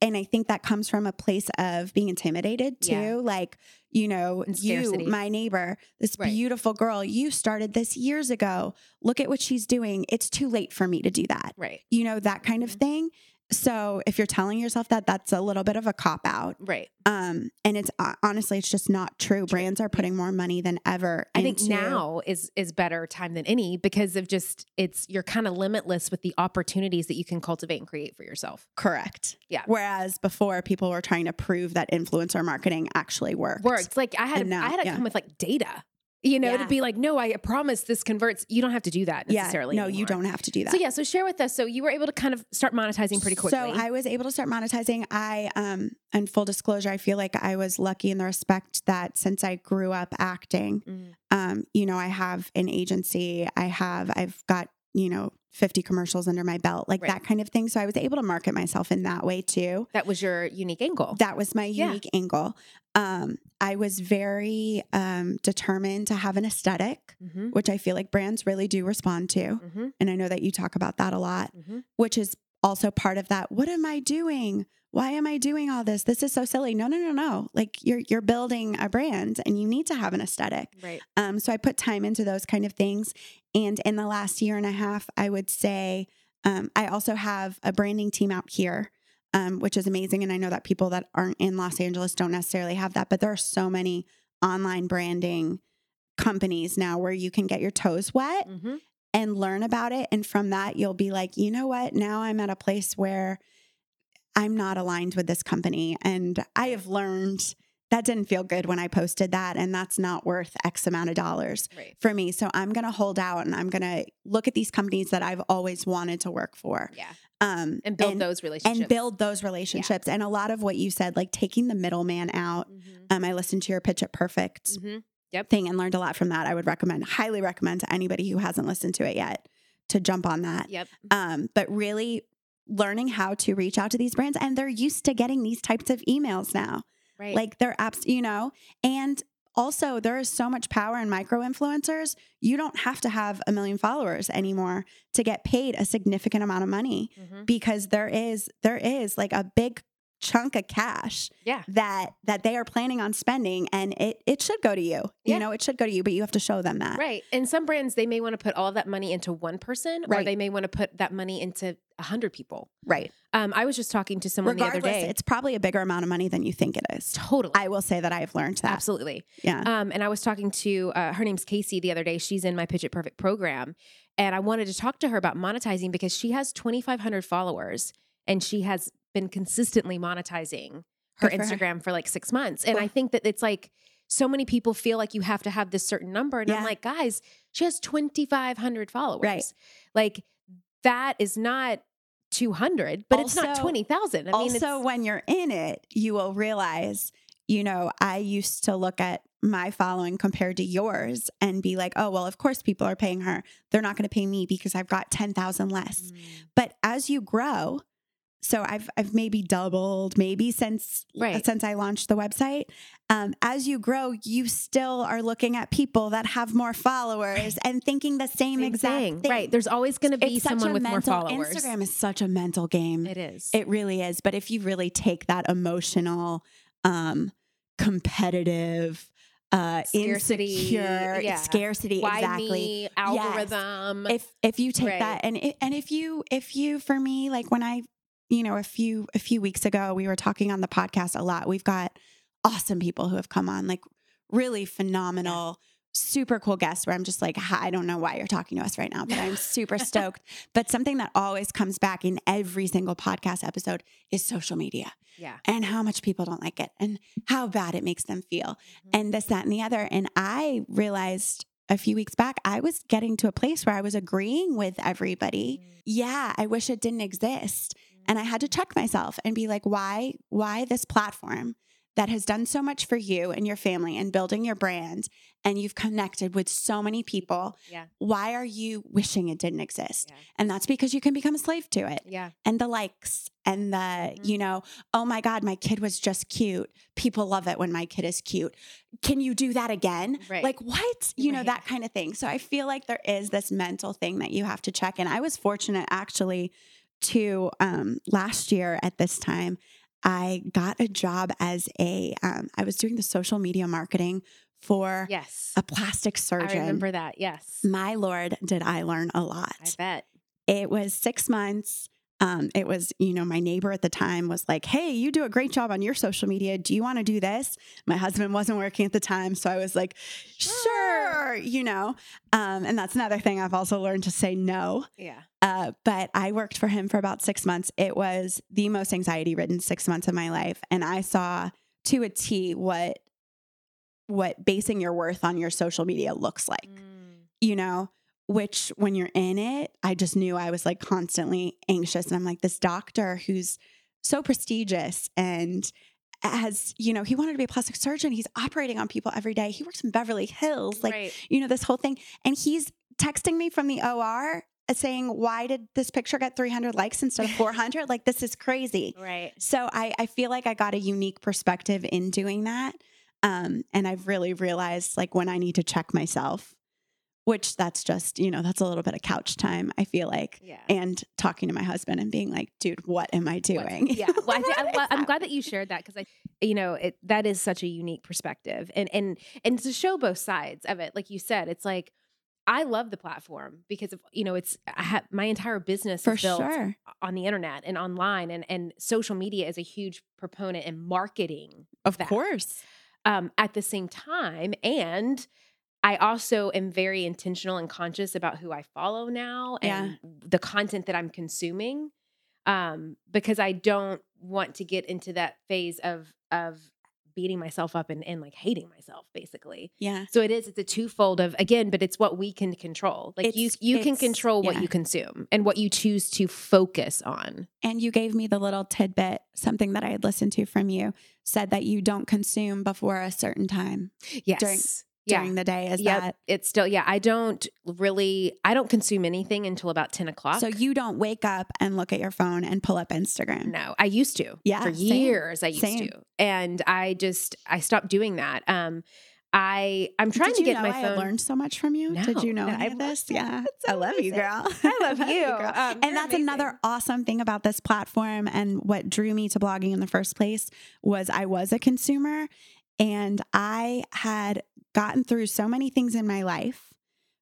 Speaker 1: and I think that comes from a place of being intimidated too. Yeah. Like, you know, you, my neighbor, this right. beautiful girl, you started this years ago. Look at what she's doing. It's too late for me to do that.
Speaker 2: Right.
Speaker 1: You know, that kind mm-hmm. of thing. So if you're telling yourself that, that's a little bit of a cop out,
Speaker 2: right?
Speaker 1: Um, and it's uh, honestly, it's just not true. true. Brands are putting more money than ever.
Speaker 2: I think now is is better time than any because of just it's you're kind of limitless with the opportunities that you can cultivate and create for yourself.
Speaker 1: Correct.
Speaker 2: Yeah.
Speaker 1: Whereas before, people were trying to prove that influencer marketing actually worked.
Speaker 2: Worked. Like I had, now, I had to yeah. come with like data you know, yeah. to be like, no, I promise this converts. You don't have to do that necessarily.
Speaker 1: Yeah, no,
Speaker 2: anymore.
Speaker 1: you don't have to do that.
Speaker 2: So yeah, so share with us. So you were able to kind of start monetizing pretty quickly.
Speaker 1: So I was able to start monetizing. I um and full disclosure, I feel like I was lucky in the respect that since I grew up acting, mm. um, you know, I have an agency, I have I've got, you know, 50 commercials under my belt, like right. that kind of thing. So I was able to market myself in that way too.
Speaker 2: That was your unique angle.
Speaker 1: That was my unique yeah. angle. Um, I was very um, determined to have an esthetic mm-hmm. which I feel like brands really do respond to. Mm-hmm. And I know that you talk about that a lot, mm-hmm. which is also part of that. What am I doing? Why am I doing all this? This is so silly. No, no, no, no. Like you're you're building a brand and you need to have an aesthetic.
Speaker 2: Right.
Speaker 1: Um, so I put time into those kind of things. And in the last year and a half, I would say um, I also have a branding team out here. Um, which is amazing. And I know that people that aren't in Los Angeles don't necessarily have that, but there are so many online branding companies now where you can get your toes wet mm-hmm. and learn about it. And from that, you'll be like, you know what? Now I'm at a place where I'm not aligned with this company. And I have learned that didn't feel good when I posted that. And that's not worth X amount of dollars
Speaker 2: right.
Speaker 1: for me. So I'm going to hold out and I'm going to look at these companies that I've always wanted to work for.
Speaker 2: Yeah.
Speaker 1: Um,
Speaker 2: and build and, those relationships
Speaker 1: and build those relationships. Yeah. And a lot of what you said, like taking the middleman out. Mm-hmm. Um, I listened to your Pitch It Perfect mm-hmm.
Speaker 2: yep.
Speaker 1: thing and learned a lot from that. I would recommend, highly recommend to anybody who hasn't listened to it yet to jump on that.
Speaker 2: Yep.
Speaker 1: Um, but really learning how to reach out to these brands and they're used to getting these types of emails now.
Speaker 2: Right.
Speaker 1: Like they're apps, you know, and also there is so much power in micro influencers. You don't have to have a million followers anymore to get paid a significant amount of money mm-hmm. because there is there is like a big chunk of cash
Speaker 2: yeah.
Speaker 1: that that they are planning on spending and it it should go to you. Yeah. You know, it should go to you, but you have to show them that.
Speaker 2: Right. And some brands they may want to put all that money into one person
Speaker 1: right.
Speaker 2: or they may want to put that money into a hundred people.
Speaker 1: Right.
Speaker 2: Um, I was just talking to someone
Speaker 1: Regardless,
Speaker 2: the other day.
Speaker 1: It's probably a bigger amount of money than you think it is.
Speaker 2: Totally.
Speaker 1: I will say that I've learned that.
Speaker 2: Absolutely.
Speaker 1: Yeah.
Speaker 2: Um, and I was talking to uh, her name's Casey the other day. She's in my Pitch It Perfect program. And I wanted to talk to her about monetizing because she has 2,500 followers and she has been consistently monetizing her for Instagram her. for like six months. And I think that it's like so many people feel like you have to have this certain number. And yeah. I'm like, guys, she has 2,500 followers.
Speaker 1: Right.
Speaker 2: Like that is not 200, but also, it's not 20,000. I
Speaker 1: mean, also when you're in it, you will realize, you know, I used to look at my following compared to yours and be like, oh, well, of course people are paying her. They're not going to pay me because I've got 10,000 less. Mm. But as you grow, So I've I've maybe doubled, maybe since
Speaker 2: Right.
Speaker 1: since I launched the website. Um, as you grow, you still are looking at people that have more followers and thinking the same,
Speaker 2: Same
Speaker 1: exact
Speaker 2: thing.
Speaker 1: thing.
Speaker 2: Right. There's always going to be
Speaker 1: It's
Speaker 2: someone with more followers.
Speaker 1: Instagram is such a mental game.
Speaker 2: It is.
Speaker 1: It really is. But if you really take that emotional, um, competitive, uh,
Speaker 2: Scarcity,
Speaker 1: insecure,
Speaker 2: yeah.
Speaker 1: scarcity,
Speaker 2: Why
Speaker 1: exactly.
Speaker 2: me algorithm.
Speaker 1: If if you take
Speaker 2: Right.
Speaker 1: that and and if you if you for me like when I you know a few a few weeks ago we were talking on the podcast a lot. We've got awesome people who have come on like really phenomenal. Super cool guests where I'm just like, I don't know why you're talking to us right now, but I'm super stoked. But something that always comes back in every single podcast episode is social media
Speaker 2: yeah.
Speaker 1: and how much people don't like it and how bad it makes them feel
Speaker 2: Mhm.
Speaker 1: and this, that, and the other. And I realized a few weeks back, I was getting to a place where I was agreeing with everybody. Yeah, I wish it didn't exist. And I had to check myself and be like, why, why this platform that has done so much for you and your family and building your brand and you've connected with so many people,
Speaker 2: Yeah.
Speaker 1: why are you wishing it didn't exist?
Speaker 2: Yeah.
Speaker 1: And that's because you can become a slave to it
Speaker 2: Yeah.
Speaker 1: and the likes and the
Speaker 2: Mhm.
Speaker 1: you know oh my god my kid was just cute people love it when my kid is cute can you do that again
Speaker 2: Right.
Speaker 1: like what you know that kind of thing so i feel like there is this mental thing that you have to check and i was fortunate actually to um last year at this time i got a job as a um i was doing the social media marketing for
Speaker 2: Yes.
Speaker 1: a plastic surgeon
Speaker 2: I remember that. Yes.
Speaker 1: my lord did i learn a lot
Speaker 2: I bet.
Speaker 1: it was six months. Um, it was, you know, my neighbor at the time was like, Hey, you do a great job on your social media. Do you want to do this? My husband wasn't working at the time. So I was like, Sure, you know. Um, and that's another thing I've also learned to say no.
Speaker 2: Yeah.
Speaker 1: Uh, but I worked for him for about six months. It was the most anxiety ridden six months of my life. And I saw to a T what what basing your worth on your social media looks like
Speaker 2: Mm.
Speaker 1: you know, which when you're in it, I just knew I was like constantly anxious. And I'm like, this doctor who's so prestigious and as you know, he wanted to be a plastic surgeon. He's operating on people every day. He works in Beverly Hills, like,
Speaker 2: right.
Speaker 1: you know, this whole thing. And he's texting me from the OR saying, Why did this picture get 300 likes instead of 400? like, this is crazy.
Speaker 2: Right.
Speaker 1: So I, I feel like I got a unique perspective in doing that. Um, and I've really realized like when I need to check myself, which that's just, you know, that's a little bit of couch time, I feel like.
Speaker 2: Yeah.
Speaker 1: And talking to my husband and being like, dude, what am I
Speaker 2: What-
Speaker 1: doing?
Speaker 2: Yeah. Well, I think, I'm, glad, I'm glad that you shared that because I, you know, it that is such a unique perspective, and and and to show both sides of it, like you said, it's like I love the platform because of you know, it's I have my entire business
Speaker 1: For
Speaker 2: is built
Speaker 1: sure.
Speaker 2: on the internet and online, and and social media is a huge proponent in marketing
Speaker 1: Of
Speaker 2: that.
Speaker 1: course.
Speaker 2: um, at the same time. And I also am very intentional and conscious about who I follow now and the content that I'm consuming. Um, because I don't want to get into that phase of of beating myself up and, and like hating myself basically.
Speaker 1: Yeah.
Speaker 2: So it is, it's a twofold of again, but it's what we can control. Like you
Speaker 1: It's-
Speaker 2: you can control what
Speaker 1: yeah.
Speaker 2: you consume and what you choose to focus on.
Speaker 1: And you gave me the little tidbit, something that I had listened to from you, said that you don't consume before a certain time
Speaker 2: Yes.
Speaker 1: during the day. Is
Speaker 2: Yep.
Speaker 1: that
Speaker 2: It's still, yeah, I don't really, I don't consume anything until about 10 o'clock.
Speaker 1: so? You don't wake up and look at your phone and pull up Instagram.
Speaker 2: no, I used to.
Speaker 1: Yeah,
Speaker 2: For
Speaker 1: same.
Speaker 2: years, I used
Speaker 1: Same.
Speaker 2: to. And I just, I stopped doing that. Um, I, I'm trying
Speaker 1: Did
Speaker 2: to get
Speaker 1: know
Speaker 2: my
Speaker 1: I
Speaker 2: phone.
Speaker 1: learned so much from you. Did you know
Speaker 2: no, I
Speaker 1: this? Yeah,
Speaker 2: That's
Speaker 1: I love you, girl.
Speaker 2: I love you.
Speaker 1: girl.
Speaker 2: Um,
Speaker 1: and that's another awesome thing about this platform and what drew me to blogging in the first place was I was a consumer and I had gotten through so many things in my life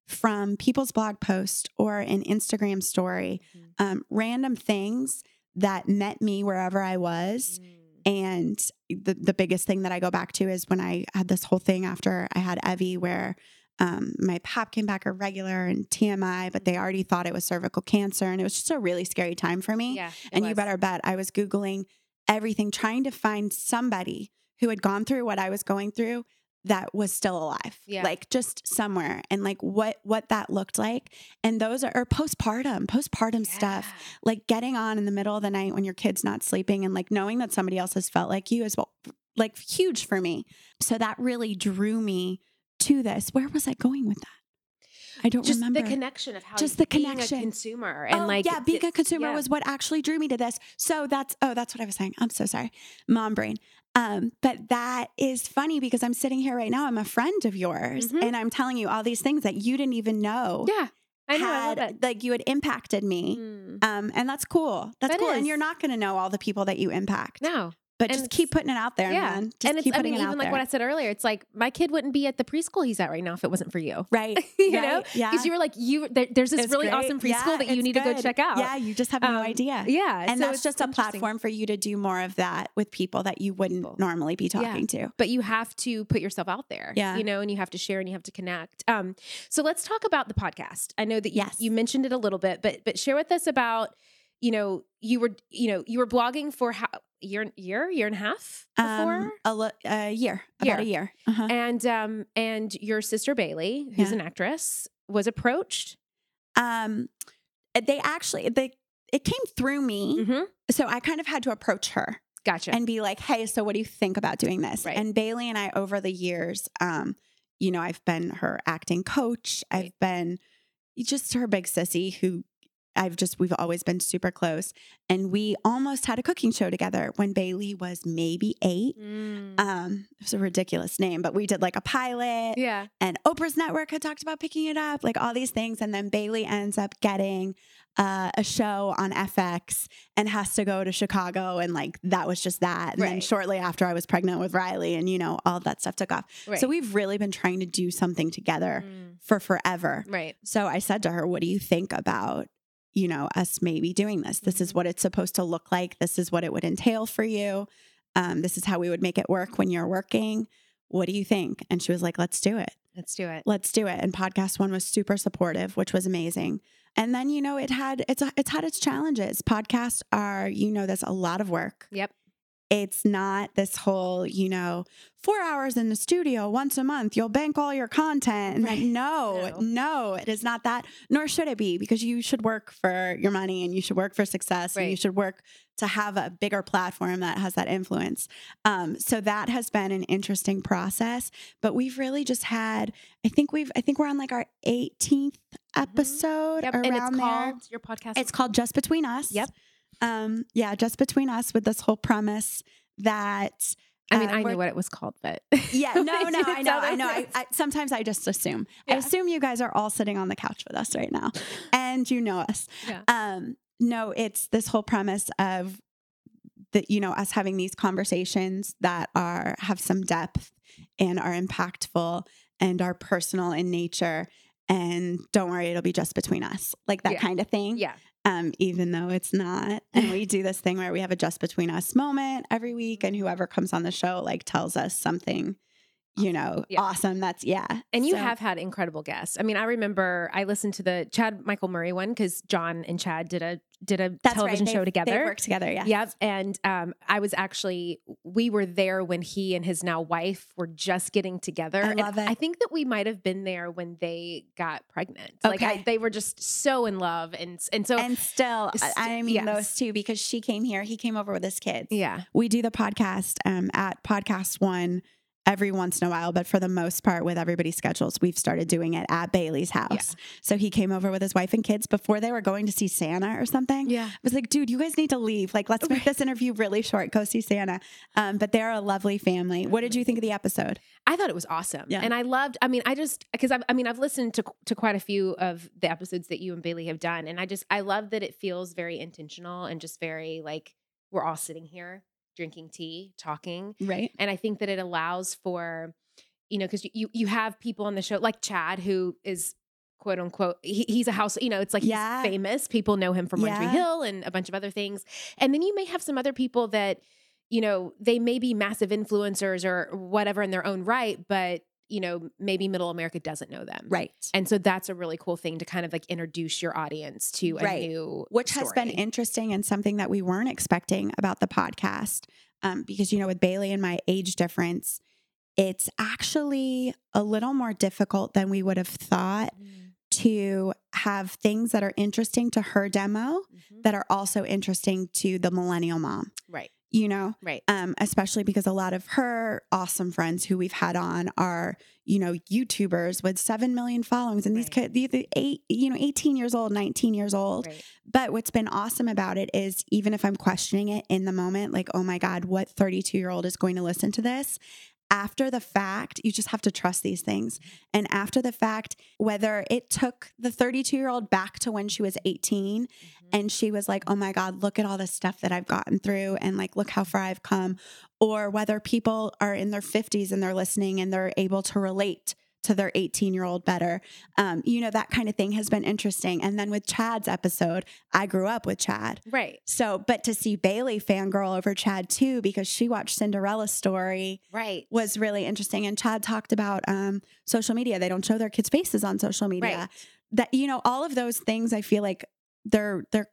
Speaker 1: from people's blog post or an Instagram story,
Speaker 2: Mhm.
Speaker 1: um, random things that met me wherever I was.
Speaker 2: Mm.
Speaker 1: And the, the biggest thing that I go back to is when I had this whole thing after I had Evie where um, my pap came back irregular and TMI, but they already thought it was cervical cancer. And it was just a really scary time for me.
Speaker 2: Yeah.
Speaker 1: and you better bet I was Googling everything, trying to find somebody who had gone through what I was going through that was still alive
Speaker 2: Yeah.
Speaker 1: like just somewhere and like what what that looked like and those are or postpartum postpartum stuff like getting on in the middle of the night when your kid's not sleeping and like knowing that somebody else has felt like you is well, like huge for me. So that really drew me to this. Where was I going with that? I don't
Speaker 2: just
Speaker 1: remember.
Speaker 2: the connection of how
Speaker 1: Just the
Speaker 2: being
Speaker 1: connection.
Speaker 2: a consumer and
Speaker 1: oh,
Speaker 2: like
Speaker 1: yeah, being a consumer
Speaker 2: yeah.
Speaker 1: was what actually drew me to this. So that's oh, that's what I was saying. I'm so sorry, mom brain. Um, but that is funny because I'm sitting here right now. I'm a friend of yours,
Speaker 2: Mhm.
Speaker 1: and I'm telling you all these things that you didn't even know
Speaker 2: yeah. I know. I
Speaker 1: had
Speaker 2: love it.
Speaker 1: like you had impacted me.
Speaker 2: Mm.
Speaker 1: Um, and that's cool. That's
Speaker 2: That
Speaker 1: cool. And you're not going to know all the people that you impact,
Speaker 2: No,
Speaker 1: but
Speaker 2: and
Speaker 1: just keep putting it out there,
Speaker 2: yeah,
Speaker 1: man. Just
Speaker 2: and it's
Speaker 1: keep
Speaker 2: I mean
Speaker 1: it
Speaker 2: even like
Speaker 1: there.
Speaker 2: what I said earlier. It's like my kid wouldn't be at the preschool he's at right now if it wasn't for you.
Speaker 1: right?
Speaker 2: you
Speaker 1: right,
Speaker 2: know,
Speaker 1: yeah.
Speaker 2: because you were like you. There, there's this
Speaker 1: It's
Speaker 2: really
Speaker 1: great.
Speaker 2: awesome preschool
Speaker 1: Yeah,
Speaker 2: that you need to go check out.
Speaker 1: Yeah, you just have no
Speaker 2: Um,
Speaker 1: idea.
Speaker 2: Yeah,
Speaker 1: And
Speaker 2: so
Speaker 1: that's
Speaker 2: it's
Speaker 1: just a platform for you to do more of that with people that you wouldn't
Speaker 2: People.
Speaker 1: normally be talking to.
Speaker 2: but you have to put yourself out there
Speaker 1: Yeah.
Speaker 2: you know and you have to share and you have to connect um so let's talk about the podcast i know that you,
Speaker 1: Yes.
Speaker 2: you mentioned it a little bit but but share with us about you know you were you know you were blogging for how year year year and a half before
Speaker 1: Um, a, li- a year, about a year. Uh-huh.
Speaker 2: and um and your sister Bailee who's
Speaker 1: Yeah.
Speaker 2: an actress was approached
Speaker 1: Um, they actually they it came through me,
Speaker 2: mm-hmm.
Speaker 1: so I kind of had to approach her
Speaker 2: gotcha
Speaker 1: and be like, "Hey, so what do you think about doing this?"
Speaker 2: Right.
Speaker 1: And Bailee and I, over the years, um, you know, I've been her acting coach.
Speaker 2: Right.
Speaker 1: I've been just her big sissy who. I've just, we've always been super close. And we almost had a cooking show together when Bailee was maybe eight.
Speaker 2: Mm.
Speaker 1: Um, it was a ridiculous name, but we did like a pilot
Speaker 2: yeah
Speaker 1: and Oprah's network had talked about picking it up, like all these things. And then Bailee ends up getting uh, a show on FX and has to go to Chicago. And like that was just that. And then shortly after, I was pregnant with Riley, and you know, all that stuff took off.
Speaker 2: right
Speaker 1: So we've really been trying to do something together
Speaker 2: Mm.
Speaker 1: for forever.
Speaker 2: right
Speaker 1: So I said to her, What do you think about? You know, us maybe doing this. This is what it's supposed to look like. This is what it would entail for you. Um, this is how we would make it work when you're working. What do you think? And she was like, Let's do it
Speaker 2: let's do it
Speaker 1: let's do it and PodcastOne was super supportive which was amazing and then you know it had it's it's had its challenges podcasts are you know there's a lot of work
Speaker 2: yep
Speaker 1: it's not this whole you know four hours in the studio once a month you'll bank all your content
Speaker 2: Right.
Speaker 1: no,
Speaker 2: No.
Speaker 1: no it is not that nor should it be because you should work for your money and you should work for success and you should work to have a bigger platform that has that influence um, so that has been an interesting process but we've really just had i think we've i think we're on like our 18th episode
Speaker 2: yep
Speaker 1: around
Speaker 2: and it's
Speaker 1: there
Speaker 2: called your podcast
Speaker 1: it's called Just Between Us.
Speaker 2: Yep.
Speaker 1: Um, yeah, Just Between Us with this whole premise that
Speaker 2: i mean
Speaker 1: uh,
Speaker 2: i knew what it was called but
Speaker 1: Yeah, no, no, I know, I know. I. I, sometimes I just assume. I assume you guys are all sitting on the couch with us right now, and you know us.
Speaker 2: Yeah.
Speaker 1: Um, no, it's this whole premise of that you know us having these conversations that are have some depth and are impactful and are personal in nature. And don't worry, it'll be just between us, like that
Speaker 2: Yeah.
Speaker 1: kind of thing
Speaker 2: yeah
Speaker 1: um, even though it's not. And we do this thing where we have a just between us moment every week, and whoever comes on the show like tells us something, you know,
Speaker 2: Yeah.
Speaker 1: awesome. That's yeah.
Speaker 2: And you
Speaker 1: So-
Speaker 2: have had incredible guests. I mean, I remember I listened to the Chad Michael Murray one because John and Chad did a did a
Speaker 1: that's
Speaker 2: television
Speaker 1: right.
Speaker 2: show together.
Speaker 1: They work together. Yeah.
Speaker 2: Yep. And um, I was actually we were there when he and his now wife were just getting together.
Speaker 1: I
Speaker 2: And
Speaker 1: love it.
Speaker 2: I think that we might have been there when they got pregnant. Like I,
Speaker 1: Okay.
Speaker 2: they were just so in love, and and so
Speaker 1: And still, I-
Speaker 2: St-
Speaker 1: I mean
Speaker 2: yes.
Speaker 1: those two because she came here. He came over with his kids.
Speaker 2: yeah,
Speaker 1: We do the podcast um, at PodcastOne every once in a while, but for the most part, with everybody's schedules, we've started doing it at Bailee's house. So he came over with his wife and kids before they were going to see Santa or something.
Speaker 2: yeah.
Speaker 1: I was like, dude, you guys need to leave. Like, let's make this interview really short. Go see Santa. Um, but they're a lovely family. What did you think of the episode?
Speaker 2: I thought it was awesome.
Speaker 1: Yeah.
Speaker 2: And I loved, I mean, I just, because I've, I mean, I've listened to, to quite a few of the episodes that you and Bailee have done. And I just, I love that it feels very intentional and just very like we're all sitting here drinking tea, talking.
Speaker 1: Right.
Speaker 2: And I think that it allows for, you know, because you, you have people on the show like Chad, who is quote unquote, he, he's a house, you know, it's like
Speaker 1: Yeah.
Speaker 2: he's famous. People know him from One Tree Hill and a bunch of other things. And then you may have some other people that, you know, they may be massive influencers or whatever in their own right, but, you know, maybe middle America doesn't know them.
Speaker 1: Right.
Speaker 2: And so that's a really cool thing to kind of like introduce your audience to a
Speaker 1: Right.
Speaker 2: new
Speaker 1: Which has been interesting and something that we weren't expecting about the podcast. Um, because, you know, with Bailee and my age difference, it's actually a little more difficult than we would have thought to have things that are interesting to her demo
Speaker 2: Mhm.
Speaker 1: that are also interesting to the millennial mom.
Speaker 2: Right.
Speaker 1: You know?
Speaker 2: Right.
Speaker 1: Um, especially because a lot of her awesome friends who we've had on are, you know, YouTubers with 7 million followings and these kids, these eight, you know, 18 years old, 19 years old.
Speaker 2: Right.
Speaker 1: But what's been awesome about it is even if I'm questioning it in the moment, like, oh my God, what 32 year old is going to listen to this? After the fact, you just have to trust these things. And after the fact, whether it took the 32 year old back to when she was 18 mm-hmm. and she was like, oh my God, look at all the stuff that I've gotten through and like, look how far I've come. Or whether people are in their 50s and they're listening and they're able to relate to their 18 year old better. Um, you know, that kind of thing has been interesting. And then with Chad's episode, I grew up with Chad.
Speaker 2: Right.
Speaker 1: So, but to see Bailee fangirl over Chad too, because she watched Cinderella's story
Speaker 2: Right.
Speaker 1: was really interesting. And Chad talked about um, social media. They don't show their kids' faces on social media.
Speaker 2: Right.
Speaker 1: That you know, all of those things. I feel like they're they're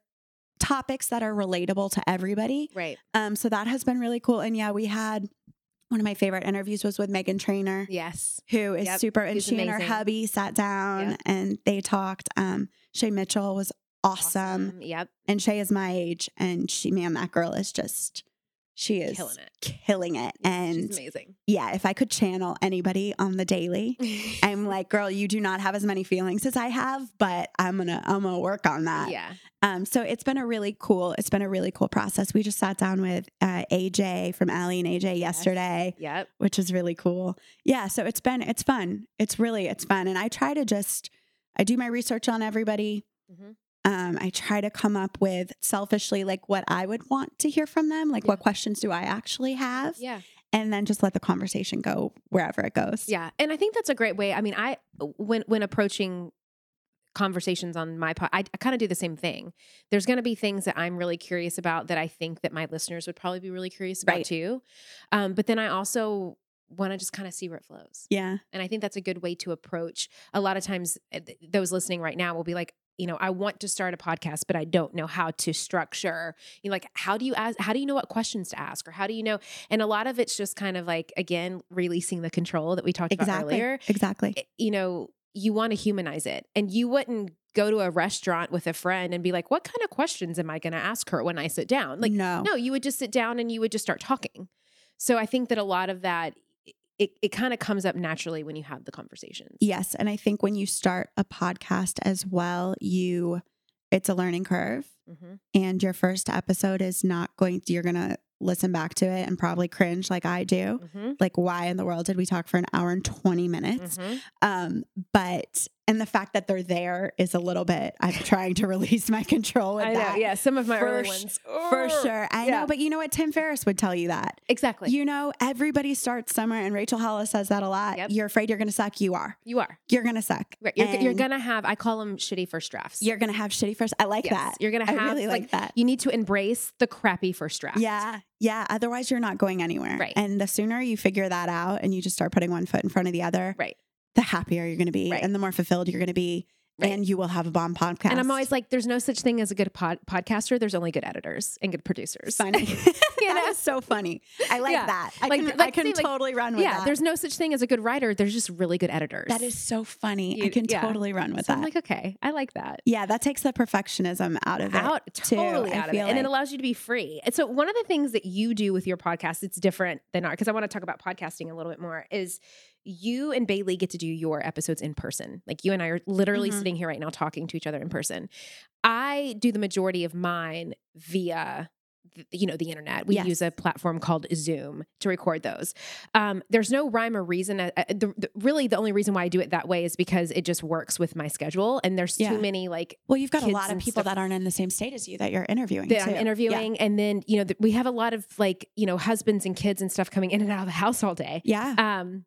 Speaker 1: topics that are relatable to everybody.
Speaker 2: Right.
Speaker 1: Um, so that has been really cool. And yeah, we had one of my favorite interviews was with Meghan Trainor,
Speaker 2: Yes.
Speaker 1: who is
Speaker 2: Yep,
Speaker 1: super. And
Speaker 2: she's
Speaker 1: she and her hubby sat down
Speaker 2: Yep.
Speaker 1: and they talked. Um, Shay Mitchell was awesome,
Speaker 2: Yep.
Speaker 1: and Shay is my age, and she, man, that girl is just. She is
Speaker 2: Killing it.
Speaker 1: killing it. And
Speaker 2: She's amazing.
Speaker 1: yeah, if I could channel anybody on the daily, I'm like, girl, you do not have as many feelings as I have, but I'm gonna I'm gonna work on that.
Speaker 2: yeah.
Speaker 1: Um, so it's been a really cool, it's been a really cool process. We just sat down with uh, AJ from Aly and AJ yesterday,
Speaker 2: Yep.
Speaker 1: which is really cool. Yeah, so it's been it's fun. It's really it's fun, and I try to just I do my research on everybody.
Speaker 2: Mhm.
Speaker 1: Um, I try to come up with selfishly like what I would want to hear from them, like
Speaker 2: Yeah.
Speaker 1: what questions do I actually have,
Speaker 2: Yeah.
Speaker 1: and then just let the conversation go wherever it goes.
Speaker 2: Yeah, and I think that's a great way. I mean, I when when approaching conversations on my pod, I, I kind of do the same thing. There's going to be things that I'm really curious about that I think that my listeners would probably be really curious about
Speaker 1: Right.
Speaker 2: too. Um, but then I also want to just kind of see where it flows,
Speaker 1: Yeah.
Speaker 2: and I think that's a good way to approach. A lot of times, th- those listening right now will be like. You know, I want to start a podcast, but I don't know how to structure. You know, like, how do you ask? How do you know what questions to ask, or how do you know? And a lot of it's just kind of like again releasing the control that we talked about
Speaker 1: Exactly.
Speaker 2: earlier
Speaker 1: Exactly.
Speaker 2: you know, you want to humanize it. And you wouldn't go to a restaurant with a friend and be like, what kind of questions am I going to ask her when I sit down? Like,
Speaker 1: no.
Speaker 2: no, you would just sit down and you would just start talking. So I think that a lot of that, it, it kind of comes up naturally when you have the conversations.
Speaker 1: Yes, and I think when you start a podcast as well, you it's a learning curve
Speaker 2: hmm
Speaker 1: and your first episode is not going to, you're going to listen back to it and probably cringe like I do.
Speaker 2: hmm
Speaker 1: Like why in the world did we talk for an hour and 20 minutes?
Speaker 2: hmm
Speaker 1: Um but and the fact that they're there is a little bit I'm trying to release my control with
Speaker 2: I know.
Speaker 1: that.
Speaker 2: Yeah. Some of my
Speaker 1: For
Speaker 2: early ones.
Speaker 1: For sure. I
Speaker 2: Yeah.
Speaker 1: know, but you know what Tim Ferriss would tell you that.
Speaker 2: Exactly. You,
Speaker 1: know, everybody starts somewhere and Rachel Hollis says that a lot.
Speaker 2: Yep.
Speaker 1: You're afraid you're going to suck, you are.
Speaker 2: You are.
Speaker 1: You're going to suck.
Speaker 2: Right. You're, you're going to have, I call them shitty first drafts.
Speaker 1: You're gonna have shitty first. I like
Speaker 2: Yes,
Speaker 1: that.
Speaker 2: You're going to have I
Speaker 1: really like, that.
Speaker 2: you need to embrace the crappy first draft.
Speaker 1: Yeah, yeah. Otherwise, you're not going anywhere.
Speaker 2: Right.
Speaker 1: And the sooner you figure that out and you just start putting one foot in front of the other,
Speaker 2: Right.
Speaker 1: The happier you're gonna be,
Speaker 2: Right.
Speaker 1: and the more fulfilled you're gonna be,
Speaker 2: Right.
Speaker 1: and you will have a bomb podcast.
Speaker 2: And I'm always like, there's no such thing as a good pod- podcaster. There's only good editors and good producers.
Speaker 1: funny.
Speaker 2: You
Speaker 1: That
Speaker 2: know?
Speaker 1: is so funny. I like
Speaker 2: Yeah.
Speaker 1: that. I
Speaker 2: Like-
Speaker 1: can,
Speaker 2: like,
Speaker 1: I can
Speaker 2: see, like-
Speaker 1: totally run with
Speaker 2: yeah,
Speaker 1: that.
Speaker 2: there's no such thing as a good writer. There's just really good editors.
Speaker 1: that is so funny. I can
Speaker 2: yeah.
Speaker 1: totally run with
Speaker 2: so
Speaker 1: that.
Speaker 2: I'm like, okay, I like that.
Speaker 1: yeah, that takes the perfectionism out of it.
Speaker 2: Out
Speaker 1: too,
Speaker 2: totally
Speaker 1: I
Speaker 2: out of it,
Speaker 1: feel
Speaker 2: and it allows you to be free. And so one of the things that you do with your podcast, it's different than our because I want to talk about podcasting a little bit more. Is you and Bailee get to do your episodes in person. Like you and I are literally
Speaker 1: Mhm.
Speaker 2: sitting here right now talking to each other in person. I do the majority of mine via you know the internet we
Speaker 1: Yes.
Speaker 2: use a platform called zoom to record those um, there's no rhyme or reason uh, uh, the, the, really the only reason why i do it that way is because it just works with my schedule and there's
Speaker 1: Yeah.
Speaker 2: too many like
Speaker 1: Well, you've got a lot of people that aren't in the same state as you that you're interviewing.
Speaker 2: that
Speaker 1: too.
Speaker 2: I'm
Speaker 1: Yeah.
Speaker 2: interviewing, and then you know th- we have a lot of like you know husbands and kids and stuff coming in and out of the house all day.
Speaker 1: Yeah.
Speaker 2: Um,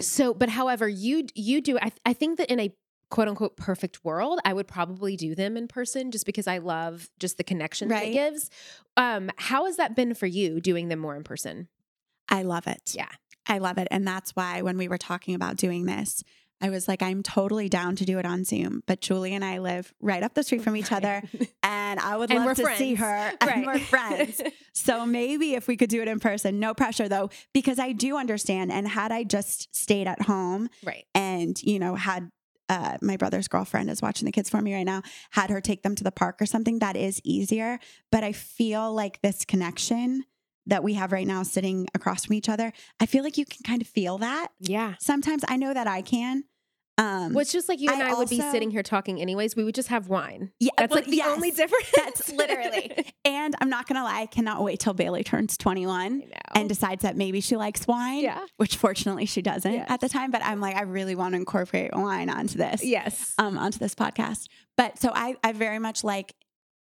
Speaker 2: so but however you you do I I think that in a quote unquote perfect world I would probably do them in person just because I love just the connection that it gives. Um, how has that been for you doing them more in person?
Speaker 1: I love it.
Speaker 2: Yeah.
Speaker 1: I love it. And that's why when we were talking about doing this, I was like, I'm totally down to do it on Zoom. But Julie and I live right up the street from each other, and I would
Speaker 2: And
Speaker 1: love to see
Speaker 2: friends.
Speaker 1: her.
Speaker 2: Right.
Speaker 1: And we're friends. So maybe if we could do it in person, no pressure though, because I do understand. And had I just stayed at home
Speaker 2: right.
Speaker 1: and, you know, had uh, my brother's girlfriend is watching the kids for me right now, had her take them to the park or something, that is easier. But I feel like this connection that we have right now sitting across from each other, I feel like you can kind of feel that.
Speaker 2: Yeah.
Speaker 1: Sometimes I know that I can. Um
Speaker 2: Well, it's just like you and I,
Speaker 1: I
Speaker 2: would be sitting here talking anyways. We would just have wine.
Speaker 1: yeah,
Speaker 2: That's
Speaker 1: well,
Speaker 2: like the
Speaker 1: yes,
Speaker 2: only difference.
Speaker 1: That's literally. and I'm not gonna lie, I cannot wait till Bailee turns 21 and decides that maybe she likes wine.
Speaker 2: Yeah.
Speaker 1: Which fortunately she doesn't
Speaker 2: Yes.
Speaker 1: at the time. But I'm like, I really want to incorporate wine onto this.
Speaker 2: yes.
Speaker 1: um, onto this podcast. But so I, I very much like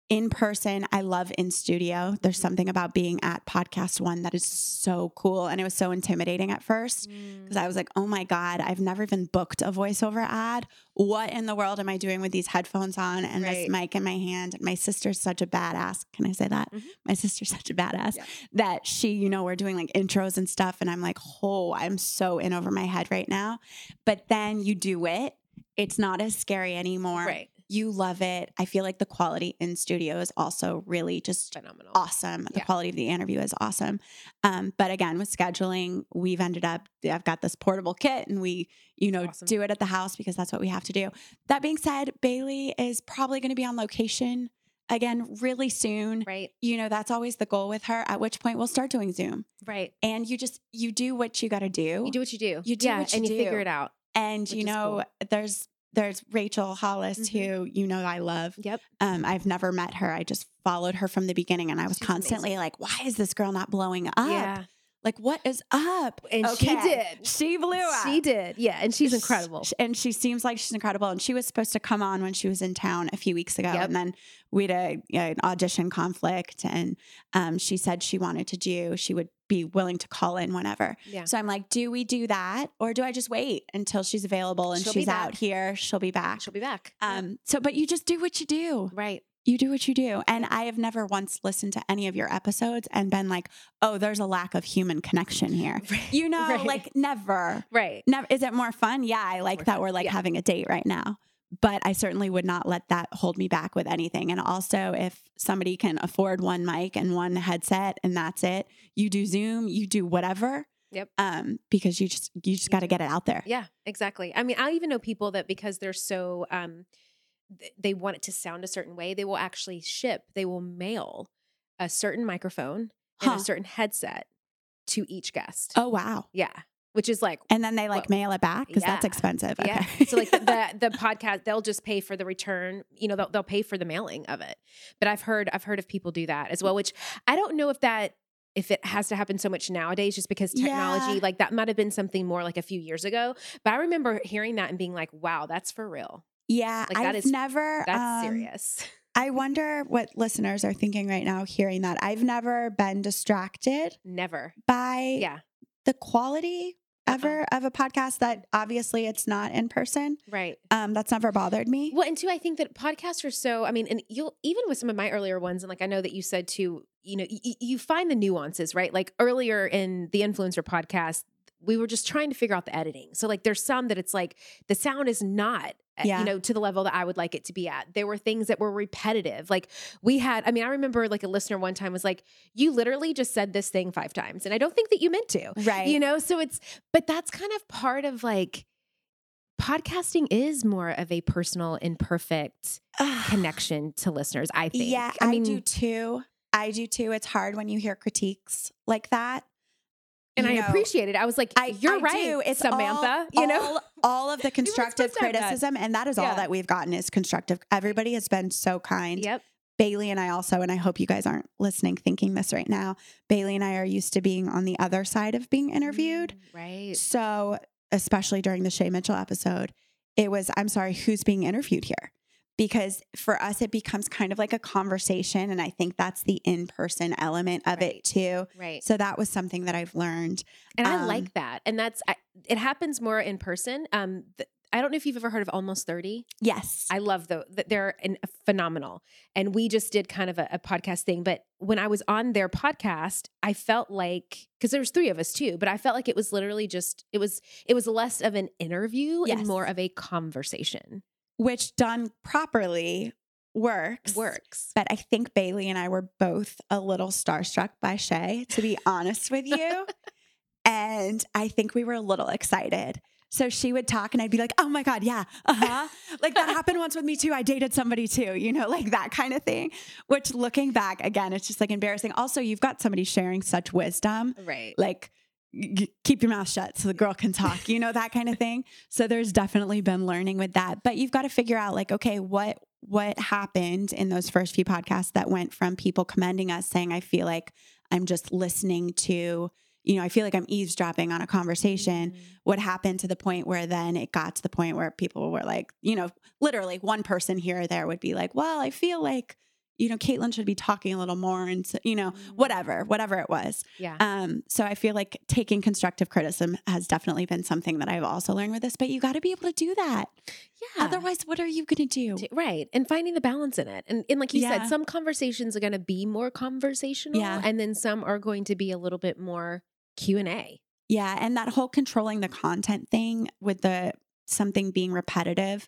Speaker 1: in person. I love in studio. There's something about being at PodcastOne that is so cool. And it was so intimidating at first
Speaker 2: Mm.
Speaker 1: because I was like, oh my God, I've never even booked a voiceover ad. What in the world am I doing with these headphones on and
Speaker 2: Right.
Speaker 1: this mic in my hand? And my sister's such a badass. Can I say that?
Speaker 2: Mhm.
Speaker 1: My sister's such a badass
Speaker 2: Yeah.
Speaker 1: that she, you know, we're doing like intros and stuff. And I'm like, oh, I'm so in over my head right now. But then you do it. It's not as scary anymore
Speaker 2: Right.
Speaker 1: You love it. I feel like the quality in studio is also really just
Speaker 2: Phenomenal.
Speaker 1: awesome. The
Speaker 2: Yeah.
Speaker 1: quality of the interview is awesome. Um, but again, with scheduling, we've ended up, I've got this portable kit and we, you know,
Speaker 2: Awesome.
Speaker 1: do it at the house because that's what we have to do. That being said, Bailee is probably going to be on location again really soon.
Speaker 2: Right.
Speaker 1: You know, that's always the goal with her, at which point we'll start doing Zoom.
Speaker 2: Right.
Speaker 1: And you just, you do what you got to do.
Speaker 2: You do what you do.
Speaker 1: You do
Speaker 2: yeah,
Speaker 1: what you
Speaker 2: and you figure it out.
Speaker 1: and you know, there's, there's Rachel Hollis,
Speaker 2: Mhm.
Speaker 1: who you know I love.
Speaker 2: Yep.
Speaker 1: Um, I've never met her. I just followed her from the beginning, and I was
Speaker 2: She's
Speaker 1: constantly
Speaker 2: amazing.
Speaker 1: like, "Why is this girl not blowing up?
Speaker 2: Yeah.
Speaker 1: Like, what is up?"
Speaker 2: And she
Speaker 1: Okay.
Speaker 2: did.
Speaker 1: She blew up.
Speaker 2: She did. Yeah. And she's incredible.
Speaker 1: Sh- and she seems like she's incredible. And she was supposed to come on when she was in town a few weeks ago,
Speaker 2: Yep.
Speaker 1: and then we had a, you know, an audition conflict, and um, she said she wanted to do. She would be willing to call in whenever.
Speaker 2: Yeah.
Speaker 1: So I'm like, do we do that, or do I just wait until she's available and
Speaker 2: She'll
Speaker 1: she's out here? She'll be back.
Speaker 2: She'll be back.
Speaker 1: Um, so, but you just do what you do.
Speaker 2: right.
Speaker 1: You do what you do. And I have never once listened to any of your episodes and been like, oh, there's a lack of human connection here. You know,
Speaker 2: Right.
Speaker 1: like never.
Speaker 2: Right.
Speaker 1: Never is it more fun? Yeah, I like
Speaker 2: More
Speaker 1: that
Speaker 2: fun.
Speaker 1: we're like
Speaker 2: Yeah.
Speaker 1: having a date right now. But I certainly would not let that hold me back with anything. And also if somebody can afford one mic and one headset and that's it, you do Zoom, you do whatever.
Speaker 2: Yep.
Speaker 1: Um, because you just you just gotta get it out there.
Speaker 2: Yeah, exactly. I mean, I even know people that because they're so um th- they want it to sound a certain way, they will actually ship, they will mail a certain microphone and a certain headset to each guest.
Speaker 1: Oh wow.
Speaker 2: Yeah. Which is like
Speaker 1: And then they like
Speaker 2: Well,
Speaker 1: mail it back because that's
Speaker 2: yeah.
Speaker 1: expensive.
Speaker 2: yeah. So like the, the the podcast, they'll just pay for the return. You know, they'll they'll pay for the mailing of it. But I've heard I've heard of people do that as well. Which I don't know if that if it has to happen so much nowadays, just because technology
Speaker 1: Yeah.
Speaker 2: like that might have been something more like a few years ago. But I remember hearing that and being like, "Wow, that's for real.
Speaker 1: Yeah,
Speaker 2: Like, that
Speaker 1: I've
Speaker 2: is-
Speaker 1: never.
Speaker 2: That's
Speaker 1: um,
Speaker 2: serious."
Speaker 1: I wonder what listeners are thinking right now hearing that. I've never been distracted
Speaker 2: Never.
Speaker 1: by
Speaker 2: Yeah.
Speaker 1: the quality
Speaker 2: Uh-uh.
Speaker 1: ever of a podcast that obviously it's not in person.
Speaker 2: Right.
Speaker 1: Um, that's never bothered me.
Speaker 2: Well, and two, I think that podcasts are so. I mean, and you'll even with some of my earlier ones, and like I know that you said too. You know, y- you find the nuances, right? Like earlier in the influencer podcast, we were just trying to figure out the editing. So like, there's some that it's like the sound is not.
Speaker 1: Yeah.
Speaker 2: You know, to the level that I would like it to be at. There were things that were repetitive. Like we had, I mean, I remember like a listener one time was like, You literally just said this thing five times. And I don't think that you meant to.
Speaker 1: Right.
Speaker 2: You know, so it's, but that's kind of part of like, podcasting is more of a personal, imperfect connection to listeners, I think.
Speaker 1: Yeah, I, do too. I do too. It's hard when you hear critiques like that.
Speaker 2: And
Speaker 1: You
Speaker 2: I
Speaker 1: know,
Speaker 2: appreciate it. I was like,
Speaker 1: I,
Speaker 2: you're
Speaker 1: I
Speaker 2: right,
Speaker 1: do. It's
Speaker 2: Samantha.
Speaker 1: all,
Speaker 2: you know,
Speaker 1: all, all of the constructive criticism, and that is
Speaker 2: Yeah.
Speaker 1: all that we've gotten is constructive. Everybody has been so kind.
Speaker 2: yep.
Speaker 1: Bailee and I also, and I hope you guys aren't listening thinking this right now. Bailee and I are used to being on the other side of being interviewed.
Speaker 2: Mm, Right.
Speaker 1: So, especially during the Shay Mitchell episode, it was, I'm sorry, who's being interviewed here? Because for us, it becomes kind of like a conversation. And I think that's the in person element of
Speaker 2: Right.
Speaker 1: it too.
Speaker 2: Right.
Speaker 1: So, that was something that I've learned.
Speaker 2: And I
Speaker 1: um,
Speaker 2: like that. And that's, I, it happens more in person. Um, th- I don't know if you've ever heard of Almost 30.
Speaker 1: Yes.
Speaker 2: I love the th- they're an, phenomenal. And we just did kind of a, a podcast thing. But when I was on their podcast, I felt like because there's three of us too, but I felt like it was literally just it was it was less of an interview
Speaker 1: Yes.
Speaker 2: and more of a conversation.
Speaker 1: Which done properly works.
Speaker 2: Works.
Speaker 1: But I think Bailee and I were both a little starstruck by Shay, to be honest with you. and I think we were a little excited So she would talk and I'd be like, oh my God, yeah, uh huh. like that happened once with me too. I dated somebody too, you know, like that kind of thing. Which looking back, again, it's just like embarrassing. Also, you've got somebody sharing such wisdom.
Speaker 2: Right.
Speaker 1: Like, keep your mouth shut so the girl can talk, you know, that kind of thing. So there's definitely been learning with that. But you've got to figure out, like, okay, what what happened in those first few podcasts that went from people commending us saying, I feel like I'm just listening to you know, I feel like I'm eavesdropping on a conversation.
Speaker 2: Mm.
Speaker 1: What happened to the point where then it got to the point where people were like, you know, literally one person here or there would be like, well, I feel like, you know, Kaitlin should be talking a little more and, you know,
Speaker 2: Mm.
Speaker 1: whatever, whatever it was.
Speaker 2: Yeah.
Speaker 1: Um, so I feel like taking constructive criticism has definitely been something that I've also learned with this, but you got to be able to do that.
Speaker 2: yeah.
Speaker 1: Otherwise, what are you going to do?
Speaker 2: Right. And finding the balance in it. And, and like you
Speaker 1: Yeah.
Speaker 2: said, some conversations are going to be more conversational
Speaker 1: Yeah.
Speaker 2: and then some are going to be a little bit more Q&A.
Speaker 1: Yeah, and that whole controlling the content thing with the something being repetitive,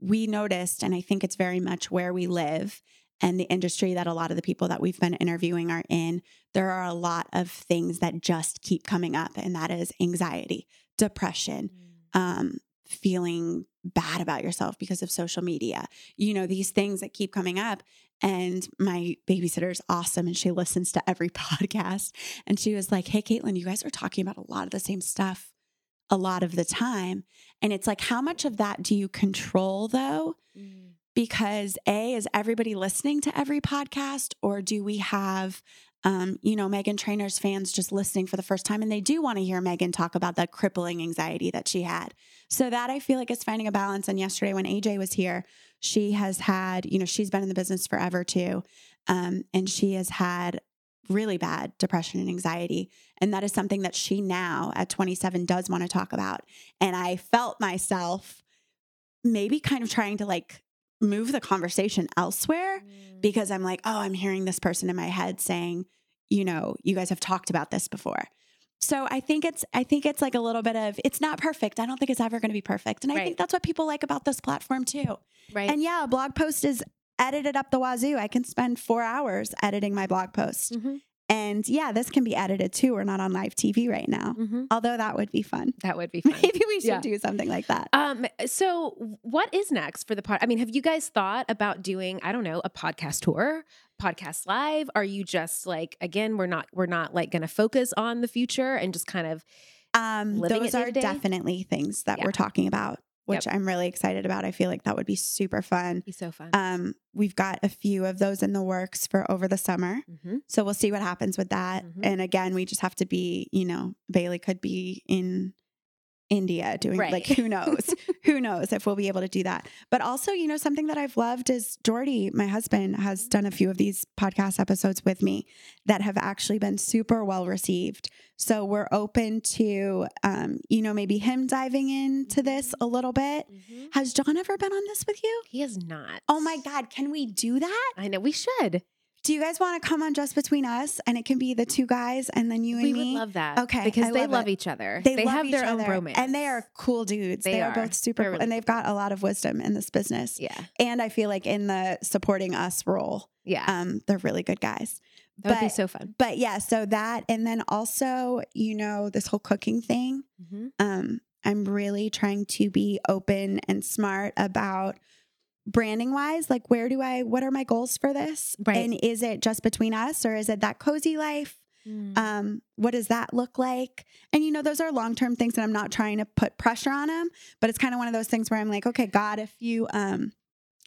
Speaker 1: we noticed, and I think it's very much where we live and the industry that a lot of the people that we've been interviewing are in. There are a lot of things that just keep coming up, and that is anxiety, depression, um, feeling bad about yourself because of social media. You know, these things that keep coming up. And my babysitter is awesome and she listens to every podcast. And she was like, Hey, Kaitlin, you guys are talking about a lot of the same stuff a lot of the time. And it's like, how much of that do you control though?
Speaker 2: Mm.
Speaker 1: Because A, is everybody listening to every podcast or do we have um, you know, Meghan Trainor's fans just listening for the first time and they do want to hear Meghan talk about the crippling anxiety that she had. So that I feel like is finding a balance. And yesterday when AJ was here, she has had, you know, she's been in the business forever too. Um, and she has had really bad depression and anxiety. And that is something that she now at 27 does want to talk about. And I felt myself maybe kind of trying to like move the conversation elsewhere
Speaker 2: Mm.
Speaker 1: because I'm like, oh, I'm hearing this person in my head saying, you know, you guys have talked about this before. So I think it's I think it's like a little bit of it's not perfect. I don't think it's ever going to be perfect. And I
Speaker 2: Right.
Speaker 1: think that's what people like about this platform too.
Speaker 2: Right.
Speaker 1: And yeah, a blog post is edited up the wazoo. I can spend 4 hours editing my blog post.
Speaker 2: Mhm.
Speaker 1: And yeah, this can be edited too. We're not on live TV right now.
Speaker 2: Mhm.
Speaker 1: Although that would be fun.
Speaker 2: That would be fun.
Speaker 1: Maybe we should
Speaker 2: Yeah.
Speaker 1: do something like that.
Speaker 2: Um, so what is next for the pod? I mean, have you guys thought about doing, I don't know, a podcast tour, podcast live? Are you just like, again, we're not, we're not like going to focus on the future and just kind of,
Speaker 1: Um,
Speaker 2: living
Speaker 1: those are
Speaker 2: day?
Speaker 1: definitely things that
Speaker 2: Yeah.
Speaker 1: we're talking about, which I'm really excited about. I feel like that would be super fun.
Speaker 2: be so fun.
Speaker 1: Um, we've got a few of those in the works for over the summer.
Speaker 2: Mhm.
Speaker 1: So we'll see what happens with that.
Speaker 2: Mhm.
Speaker 1: And again, we just have to be, you know, Bailee could be in India doing
Speaker 2: Right.
Speaker 1: like who knows? who knows if we'll be able to do that. But also, you know, something that I've loved is Jordi, my husband, has done a few of these podcast episodes with me that have actually been super well received. So we're open to um, you know, maybe him diving into this a little bit.
Speaker 2: Mhm.
Speaker 1: Has John ever been on this with you?
Speaker 2: He has not.
Speaker 1: Oh my God, can we do that?
Speaker 2: I know we should.
Speaker 1: Do you guys want to come on just between us and it can be the two guys and then you and
Speaker 2: We
Speaker 1: me?
Speaker 2: would love that.
Speaker 1: Okay,
Speaker 2: Because
Speaker 1: I
Speaker 2: they
Speaker 1: love
Speaker 2: love each other.
Speaker 1: They,
Speaker 2: They, have
Speaker 1: each
Speaker 2: their own
Speaker 1: other,
Speaker 2: romance.
Speaker 1: and they are cool dudes.
Speaker 2: They
Speaker 1: They, are.
Speaker 2: are.
Speaker 1: both super cool, and they've got a lot of wisdom in this business.
Speaker 2: Yeah.
Speaker 1: And I feel like in the supporting us role,
Speaker 2: Yeah.
Speaker 1: um, they're really good guys.
Speaker 2: that would be
Speaker 1: but-
Speaker 2: so fun.
Speaker 1: But yeah, so that, and then also, you know, this whole cooking thing.
Speaker 2: Mhm.
Speaker 1: Um, I'm really trying to be open and smart about branding wise like where do i what are my goals for this
Speaker 2: Right.
Speaker 1: and is it just between us or is it that cozy life
Speaker 2: Mm.
Speaker 1: um, what does that look like and you know those are long-term things and i'm not trying to put pressure on them but it's kind of one of those things where i'm like okay god if you um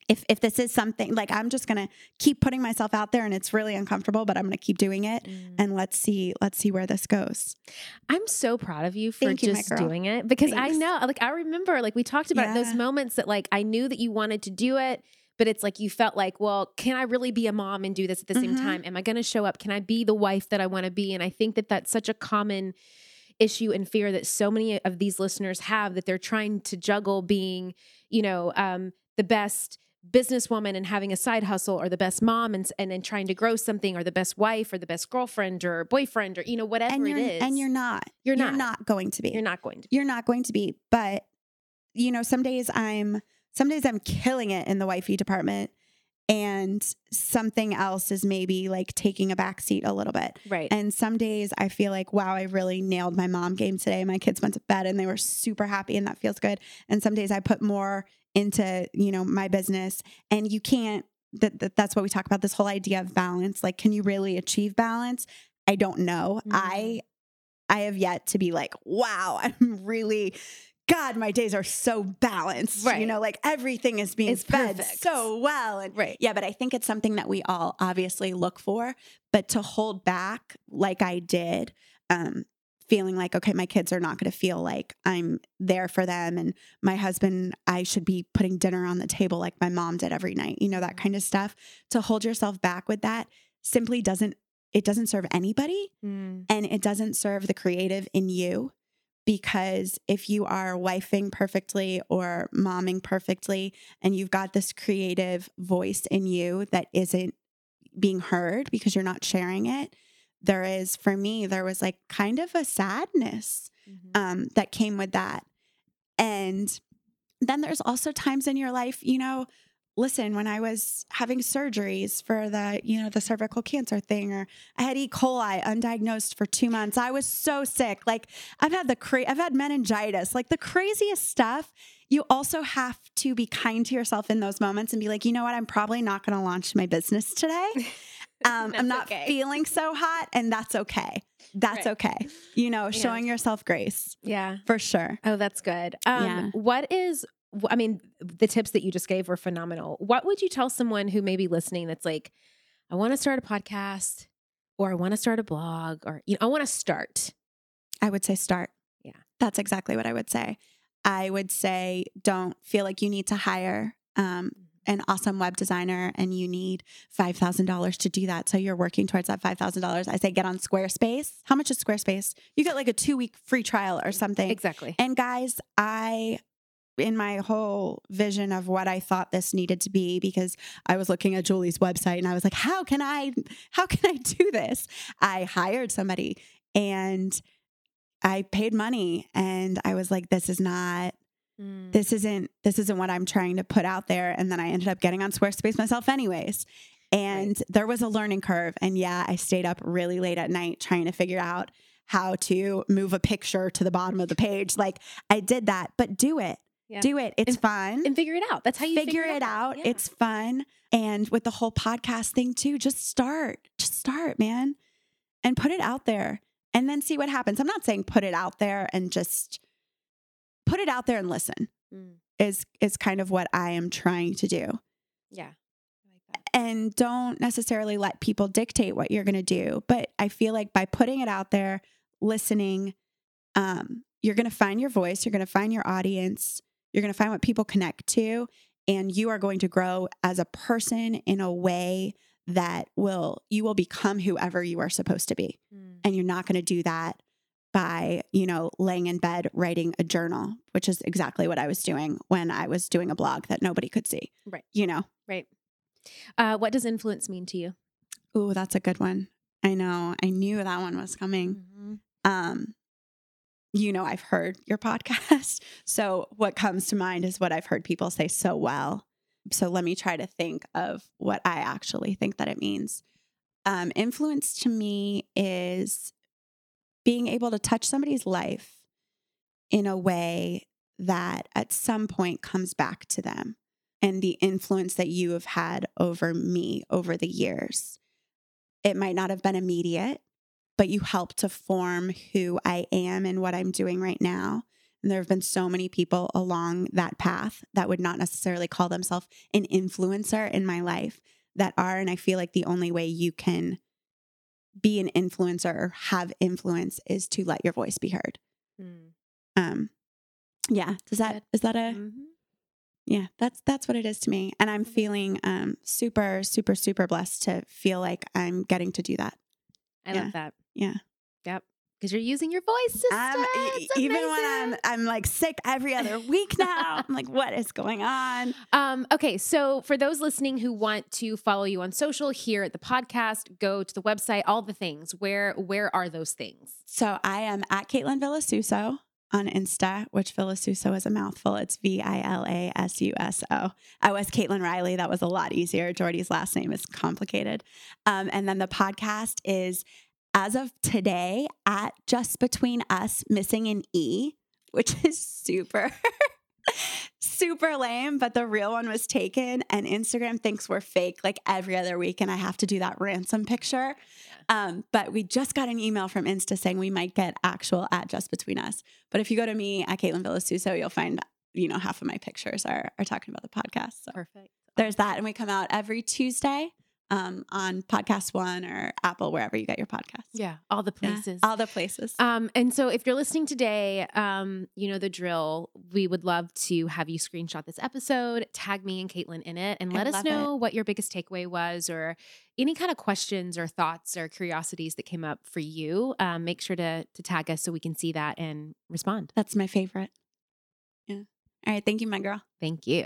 Speaker 1: if if this is something like i'm just gonna keep putting myself out there and it's really uncomfortable but i'm gonna keep doing it
Speaker 2: Mm.
Speaker 1: and let's see let's see where this goes
Speaker 2: I'm so proud of you for
Speaker 1: Thank
Speaker 2: just
Speaker 1: girl.
Speaker 2: doing it because I know, like, I remember, like, we talked about it, those moments that, like, I knew that you wanted to do it, but it's like you felt like, well, can I really be a mom and do this at the same
Speaker 1: Mhm.
Speaker 2: time? Am I going to show up? Can I be the wife that I want to be? And I think that that's such a common issue and fear that so many of these listeners have that they're trying to juggle being, you know, um, the best businesswoman and having a side hustle or the best mom and and then trying to grow something or the best wife or the best girlfriend or boyfriend or you know whatever it is.
Speaker 1: and
Speaker 2: it
Speaker 1: you're
Speaker 2: is
Speaker 1: and you're not
Speaker 2: You're
Speaker 1: you're
Speaker 2: not.
Speaker 1: not going to be
Speaker 2: you're not going to
Speaker 1: you're not going to be but you know some days i'm some days i'm killing it in the wifey department and something else is maybe like taking a back seat a little bit.
Speaker 2: Right.
Speaker 1: And some days I feel like, wow, I really nailed my mom game today. My kids went to bed and they were super happy and that feels good. And some days I put more into, you know, my business and you can't that, that that's what we talk about this whole idea of balance. Like can you really achieve balance? I don't know.
Speaker 2: Mhm.
Speaker 1: I I have yet to be like, wow, I'm really God, my days are so balanced. You know, like everything is being
Speaker 2: It's
Speaker 1: fed
Speaker 2: perfect.
Speaker 1: so well. And
Speaker 2: Right.
Speaker 1: yeah, but I think it's something that we all obviously look for. But to hold back like I did, um, feeling like, okay, my kids are not going to feel like I'm there for them. And my husband, I should be putting dinner on the table like my mom did every night, you know, that kind of stuff. To hold yourself back with that simply doesn't, it doesn't serve anybody
Speaker 2: Mm.
Speaker 1: and it doesn't serve the creative in you because if you are wifing perfectly or momming perfectly and you've got this creative voice in you that isn't being heard because you're not sharing it there is for me there was like kind of a sadness
Speaker 2: Mhm.
Speaker 1: um, that came with that. And then there's also times in your life, you know, listen, when I was having surgeries for the, you know, the cervical cancer thing, or I had E. coli undiagnosed for two months, I was so sick. Like I've had the cra- I've had meningitis, like the craziest stuff. You also have to be kind to yourself in those moments and be like, you know what, I'm probably not going to launch my business today. Um, I'm not
Speaker 2: okay.
Speaker 1: feeling so hot, and that's okay. That's
Speaker 2: Right.
Speaker 1: okay. You know, showing yourself grace
Speaker 2: Yeah.
Speaker 1: for sure.
Speaker 3: Oh, that's good. Um,
Speaker 1: Yeah.
Speaker 3: What is, I mean, the tips that you just gave were phenomenal. What would you tell someone who may be listening that's like, I want to start a podcast or I want to start a blog or, you know, I want to start?
Speaker 1: I would say start.
Speaker 3: Yeah.
Speaker 1: That's exactly what I would say. I would say don't feel like you need to hire um, an awesome web designer and you need $5,000 to do that. So you're working towards that $5,000. I say get on Squarespace. How much is Squarespace? You get like a two week free trial or something.
Speaker 3: Exactly.
Speaker 1: And guys, I in my whole vision of what I thought this needed to be because I was looking at Julie's website and I was like, how can I how can I do this? I hired somebody and I paid money and I was like this is not
Speaker 2: Mm.
Speaker 1: this isn't this isn't what I'm trying to put out there and then I ended up getting on Squarespace myself anyways. And there was a learning curve and yeah, I stayed up really late at night trying to figure out how to move a picture to the bottom of the page. Like I did that, but do it.
Speaker 3: Yeah.
Speaker 1: Do it. It's
Speaker 3: And-
Speaker 1: fun.
Speaker 3: And figure it out. That's how you
Speaker 1: figure, it out.
Speaker 3: Yeah.
Speaker 1: It's fun. And with the whole podcast thing too, just start. Just start, man. And put it out there and then see what happens. I'm not saying put it out there and just put it out there and listen
Speaker 2: Mm.
Speaker 1: is is kind of what I am trying to do.
Speaker 2: Yeah. Like.
Speaker 1: And don't necessarily let people dictate what you're going to do, but I feel like by putting it out there, listening, um, you're going to find your voice, you're going to find your audience, you're going to find what people connect to, and you are going to grow as a person in a way that will you will become whoever you are supposed to be.
Speaker 2: Mm.
Speaker 1: And you're not going to do that by, you know, laying in bed writing a journal, which is exactly what I was doing when I was doing a blog that nobody could see.
Speaker 3: Right.
Speaker 1: You know.
Speaker 3: Right. Uh, what does influence mean to you?
Speaker 1: Oh, that's a good one. I know. I knew that one was coming.
Speaker 2: Mhm.
Speaker 1: Um, you know, I've heard your podcast. So what comes to mind is what I've heard people say so well. So let me try to think of what I actually think that it means. Um, influence to me is being able to touch somebody's life in a way that at some point comes back to them and the influence that you have had over me over the years. It might not have been immediate, but you helped to form who I am and what I'm doing right now. And there have been so many people along that path that would not necessarily call themselves an influencer in my life that are. And I feel like the only way you can be an influencer or have influence is to let your voice be heard.
Speaker 2: Mm.
Speaker 1: Um, yeah. Does that, is that a,
Speaker 2: Mhm.
Speaker 1: yeah, that's that's what it is to me. And I'm feeling um super, super, super blessed to feel like I'm getting to do that.
Speaker 3: I
Speaker 1: Yeah.
Speaker 3: love that.
Speaker 1: Yeah.
Speaker 3: Because you're using your voice, sister.
Speaker 1: I'm, e- even when. I'm I'm like sick every other week now. I'm like, what is going on?
Speaker 3: Um, okay, so for those listening who want to follow you on social, here at the podcast, go to the website, all the things. Where where are those things?
Speaker 1: So I am at Kaitlin Vilasuso on Insta, which Vilasuso is a mouthful. It's V I L A S U S O. I was Kaitlin Riley. That was a lot easier. Jordi's last name is complicated. Um, and then the podcast is, as of today, at Just Between Us, missing an E, which is super. super lame, but the real one was taken, and Instagram thinks we're fake like every other week, and I have to do that ransom picture. Um, but we just got an email from Insta saying we might get actual at just between us. But if you go to me at Kaitlin Vilasuso, you'll find you know half of my pictures are are talking about the podcast. So
Speaker 2: Perfect.
Speaker 1: there's that, and we come out every Tuesday um, on PodcastOne or Apple, wherever you get your podcasts.
Speaker 2: Yeah, all the
Speaker 1: Yeah,
Speaker 2: places.
Speaker 1: all the places.
Speaker 2: Um, and so if you're listening today, um, you know the drill. We would love to have you screenshot this episode, tag me and Kaitlin in it, and
Speaker 1: I
Speaker 2: let us
Speaker 1: love
Speaker 2: know what your biggest takeaway was or any kind of questions or thoughts or curiosities that came up for you. Um, make sure to to tag us so we can see that and respond.
Speaker 1: That's my favorite. Yeah. All right. Thank you, my girl.
Speaker 2: Thank you.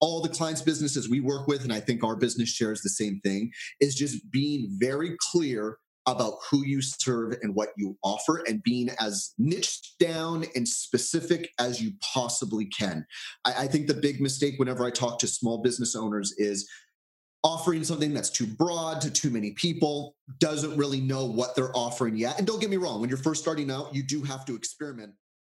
Speaker 5: all the clients' businesses we work with, and I think our business shares the same thing, is just being very clear about who you serve and what you offer and being as niched down and specific as you possibly can. I, I think the big mistake whenever I talk to small business owners is offering something that's too broad to too many people, doesn't really know what they're offering yet. And don't get me wrong, when you're first starting out, you do have to experiment.